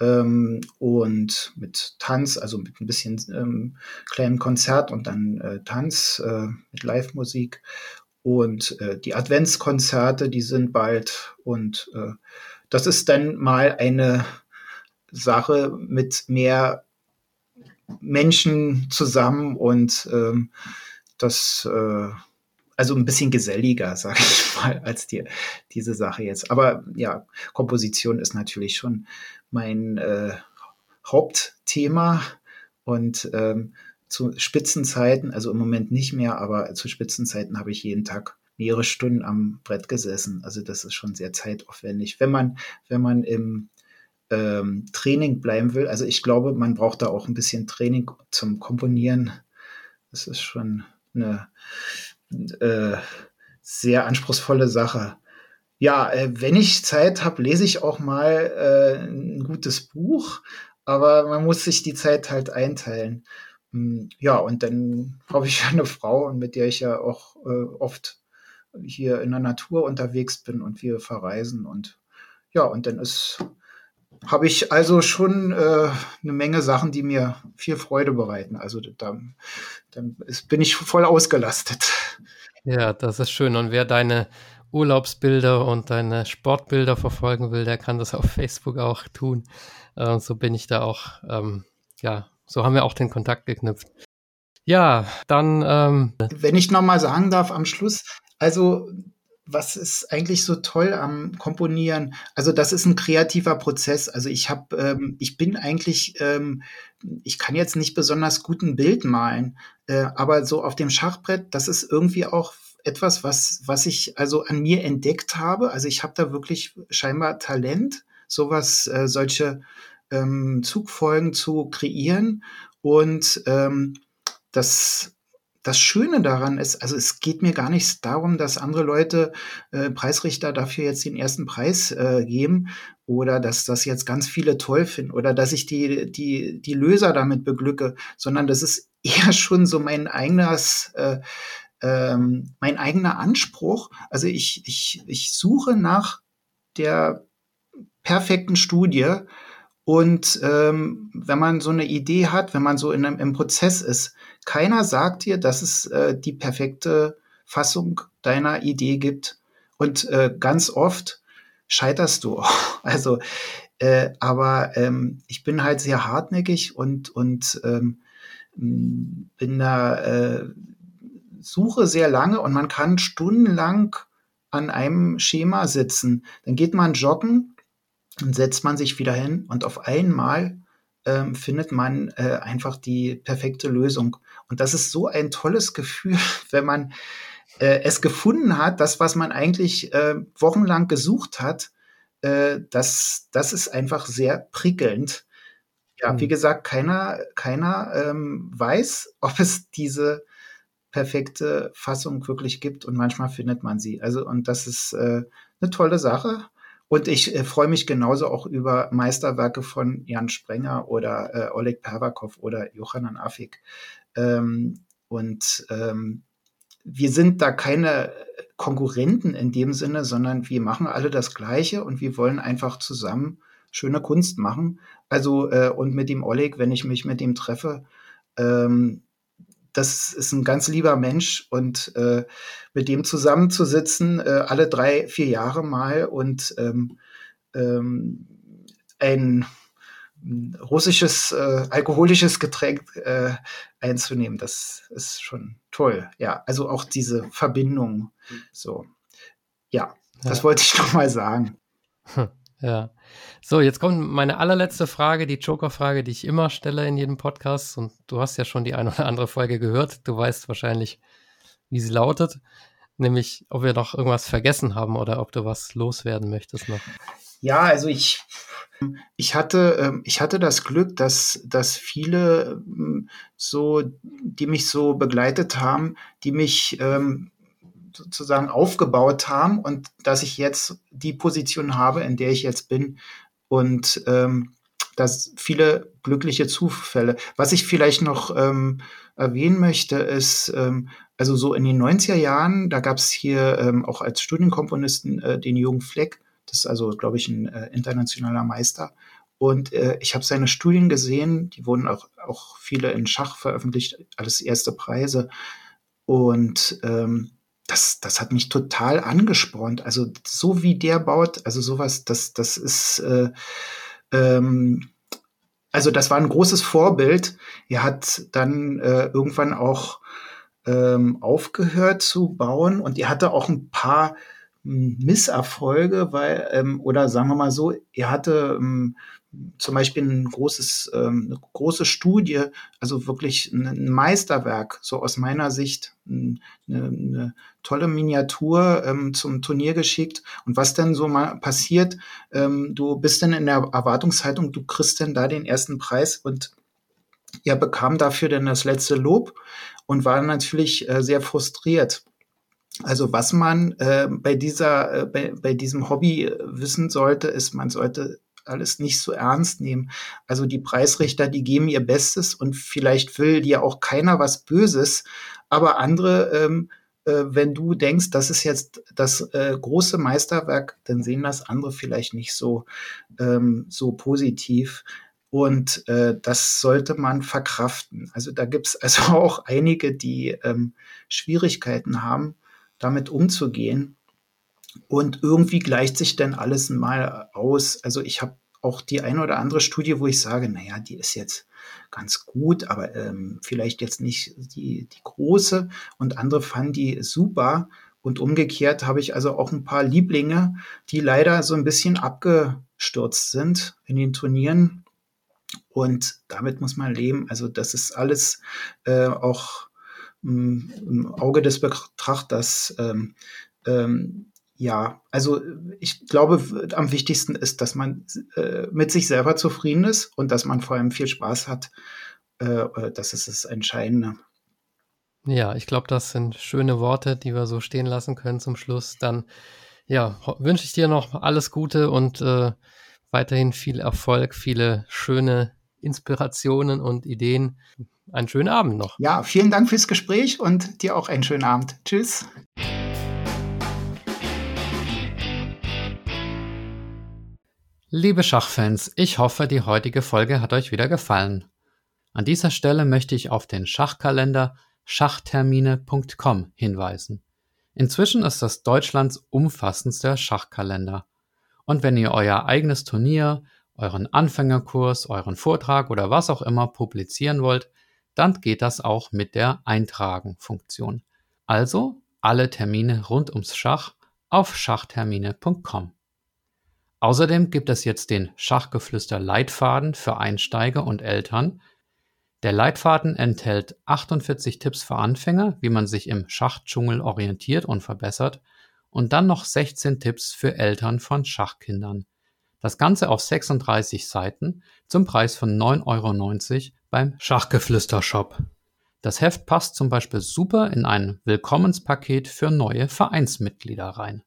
ähm, und mit Tanz, also mit ein bisschen ähm, kleinen Konzert und dann äh, Tanz äh, mit Live-Musik. Und äh, die Adventskonzerte, die sind bald. Und äh, das ist dann mal eine Sache mit mehr Menschen zusammen und ähm, das äh, also ein bisschen geselliger, sage ich mal, als die, diese Sache jetzt. Aber ja, Komposition ist natürlich schon mein äh, Hauptthema und ähm, zu Spitzenzeiten, also im Moment nicht mehr, aber zu Spitzenzeiten habe ich jeden Tag mehrere Stunden am Brett gesessen. Also das ist schon sehr zeitaufwendig. Wenn man, wenn man im ähm, Training bleiben will, also ich glaube, man braucht da auch ein bisschen Training zum Komponieren. Das ist schon eine äh, sehr anspruchsvolle Sache. Ja, äh, wenn ich Zeit habe, lese ich auch mal äh, ein gutes Buch, aber man muss sich die Zeit halt einteilen. Hm, ja, und dann habe ich eine Frau, mit der ich ja auch äh, oft hier in der Natur unterwegs bin und wir verreisen. Und ja, und dann habe ich also schon äh, eine Menge Sachen, die mir viel Freude bereiten. Also dann, dann ist, bin ich voll ausgelastet. Ja, das ist schön. Und wer deine Urlaubsbilder und deine Sportbilder verfolgen will, der kann das auf Facebook auch tun. Äh, so bin ich da auch, ähm, ja, so haben wir auch den Kontakt geknüpft. Ja, dann. Ähm, Wenn ich nochmal sagen darf am Schluss, also was ist eigentlich so toll am Komponieren? Also das ist ein kreativer Prozess. Also ich habe, ähm, ich bin eigentlich, ähm, ich kann jetzt nicht besonders gut ein Bild malen, äh, aber so auf dem Schachbrett, das ist irgendwie auch etwas, was was ich also an mir entdeckt habe. Also ich habe da wirklich scheinbar Talent, sowas, äh, solche ähm, Zugfolgen zu kreieren und ähm, das das Schöne daran ist, also es geht mir gar nicht darum, dass andere Leute äh, Preisrichter dafür jetzt den ersten Preis äh, geben oder dass das jetzt ganz viele toll finden oder dass ich die, die, die Löser damit beglücke, sondern das ist eher schon so mein eigenes, äh, ähm, mein eigener Anspruch. Also ich, ich, ich suche nach der perfekten Studie und ähm, wenn man so eine Idee hat, wenn man so in einem, im Prozess ist, keiner sagt dir, dass es äh, die perfekte Fassung deiner Idee gibt. Und äh, ganz oft scheiterst du. also, äh, aber ähm, ich bin halt sehr hartnäckig und, und ähm, bin da, äh, suche sehr lange und man kann stundenlang an einem Schema sitzen. Dann geht man joggen dann setzt man sich wieder hin und auf einmal ähm, findet man äh, einfach die perfekte Lösung. Und das ist so ein tolles Gefühl, wenn man äh, es gefunden hat, das, was man eigentlich äh, wochenlang gesucht hat, äh, das, das ist einfach sehr prickelnd. Ja, mhm. wie gesagt, keiner, keiner ähm, weiß, ob es diese perfekte Fassung wirklich gibt und manchmal findet man sie. Also, und das ist äh, eine tolle Sache. Und ich äh, freue mich genauso auch über Meisterwerke von Jan Sprenger oder äh, Oleg Pervakov oder Johannan Afik. Ähm, und ähm, wir sind da keine Konkurrenten in dem Sinne, sondern wir machen alle das Gleiche und wir wollen einfach zusammen schöne Kunst machen. Also, äh, und mit dem Oleg, wenn ich mich mit ihm treffe, ähm, das ist ein ganz lieber Mensch und äh, mit dem zusammenzusitzen, äh, alle drei, vier Jahre mal und ähm, ähm, ein russisches äh, alkoholisches Getränk äh, einzunehmen, das ist schon toll. Ja, also auch diese Verbindung. So, ja, ja. das wollte ich noch mal sagen. Ja. So, jetzt kommt meine allerletzte Frage, die Joker-Frage, die ich immer stelle in jedem Podcast. Und du hast ja schon die eine oder andere Folge gehört. Du weißt wahrscheinlich, wie sie lautet. Nämlich, ob wir noch irgendwas vergessen haben oder ob du was loswerden möchtest noch. Ja, also ich, ich hatte, ähm, ich hatte das Glück, dass, dass viele ähm, so, die mich so begleitet haben, die mich ähm, sozusagen aufgebaut haben und dass ich jetzt die Position habe, in der ich jetzt bin und ähm, dass viele glückliche Zufälle. Was ich vielleicht noch ähm, erwähnen möchte, ist, ähm, also so in den 90er Jahren, da gab es hier ähm, auch als Studienkomponisten äh, den Jürgen Fleck, das ist also, glaube ich, ein äh, internationaler Meister. Und äh, ich habe seine Studien gesehen, die wurden auch, auch viele in Schach veröffentlicht, alles erste Preise. Und ähm, das, das hat mich total angespornt. Also so wie der baut, also sowas, das, das ist, äh, ähm, also das war ein großes Vorbild. Er hat dann äh, irgendwann auch ähm, aufgehört zu bauen und er hatte auch ein paar hm, Misserfolge, weil, ähm, oder sagen wir mal so, er hatte ähm, zum Beispiel ein großes, ähm, eine große Studie, also wirklich ein Meisterwerk, so aus meiner Sicht, eine, eine tolle Miniatur ähm, zum Turnier geschickt. Und was dann so mal passiert, ähm, du bist dann in der Erwartungshaltung, du kriegst dann da den ersten Preis und er bekam dafür dann das letzte Lob und war natürlich äh, sehr frustriert. Also was man äh, bei dieser, äh, bei, bei diesem Hobby äh, wissen sollte, ist, man sollte alles nicht so ernst nehmen. Also die Preisrichter, die geben ihr Bestes und vielleicht will dir auch keiner was Böses, aber andere ähm, äh, wenn du denkst, das ist jetzt das äh, große Meisterwerk, dann sehen das andere vielleicht nicht so, ähm, so positiv. Und äh, das sollte man verkraften. Also da gibt es also auch einige, die ähm, Schwierigkeiten haben, damit umzugehen. Und irgendwie gleicht sich dann alles mal aus. Also ich habe auch die eine oder andere Studie, wo ich sage, naja, die ist jetzt ganz gut, aber ähm, vielleicht jetzt nicht die, die große. Und andere fanden die super. Und umgekehrt habe ich also auch ein paar Lieblinge, die leider so ein bisschen abgestürzt sind in den Turnieren. Und damit muss man leben. Also das ist alles äh, auch mh, im Auge des Betrachters ähm, ähm, ja, also ich glaube, am wichtigsten ist, dass man äh, mit sich selber zufrieden ist und dass man vor allem viel Spaß hat. Äh, äh das ist das Entscheidende. Ja, ich glaube, das sind schöne Worte, die wir so stehen lassen können zum Schluss. Dann ja, wünsche ich dir noch alles Gute und äh, weiterhin viel Erfolg, viele schöne Inspirationen und Ideen. Einen schönen Abend noch. Ja, vielen Dank fürs Gespräch und dir auch einen schönen Abend. Tschüss. Liebe Schachfans, ich hoffe, die heutige Folge hat euch wieder gefallen. An dieser Stelle möchte ich auf den Schachkalender schachtermine.com hinweisen. Inzwischen ist das Deutschlands umfassendster Schachkalender. Und wenn ihr euer eigenes Turnier, euren Anfängerkurs, euren Vortrag oder was auch immer publizieren wollt, dann geht das auch mit der Eintragen-Funktion. Also alle Termine rund ums Schach auf schachtermine.com. Außerdem gibt es jetzt den Schachgeflüster Leitfaden für Einsteiger und Eltern. Der Leitfaden enthält 48 Tipps für Anfänger, wie man sich im Schachdschungel orientiert und verbessert, und dann noch 16 Tipps für Eltern von Schachkindern. Das Ganze auf 36 Seiten zum Preis von 9,90 Euro beim Schachgeflüster Shop. Das Heft passt zum Beispiel super in ein Willkommenspaket für neue Vereinsmitglieder rein.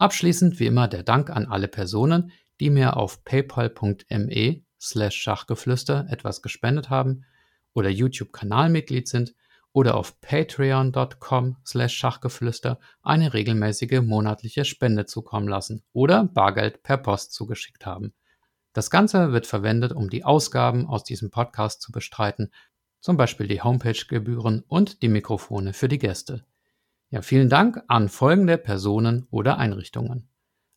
Abschließend wie immer der Dank an alle Personen, die mir auf paypal.me slash Schachgeflüster etwas gespendet haben oder YouTube-Kanalmitglied sind oder auf patreon.com slash Schachgeflüster eine regelmäßige monatliche Spende zukommen lassen oder Bargeld per Post zugeschickt haben. Das Ganze wird verwendet, um die Ausgaben aus diesem Podcast zu bestreiten, zum Beispiel die Homepage-Gebühren und die Mikrofone für die Gäste. Ja, vielen Dank an folgende Personen oder Einrichtungen.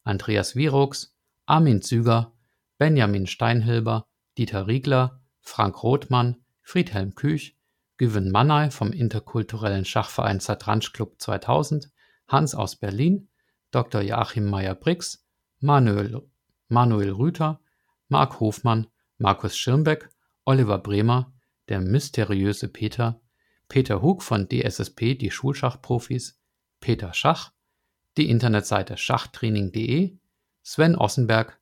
Andreas Virux, Armin Züger, Benjamin Steinhilber, Dieter Riegler, Frank Rothmann, Friedhelm Küch, Güven Mannay vom interkulturellen Schachverein Zatransch Club 2000, Hans aus Berlin, Dr. Joachim Meyer-Brix, Manuel, Manuel Rüther, Marc Hofmann, Markus Schirmbeck, Oliver Bremer, der mysteriöse Peter, Peter Hug von DSSP Die Schulschachprofis, Peter Schach, die Internetseite schachtraining.de, Sven Ossenberg,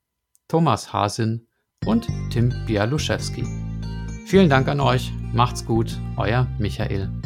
Thomas Hasin und Tim Bialuszewski. Vielen Dank an euch, macht's gut, euer Michael.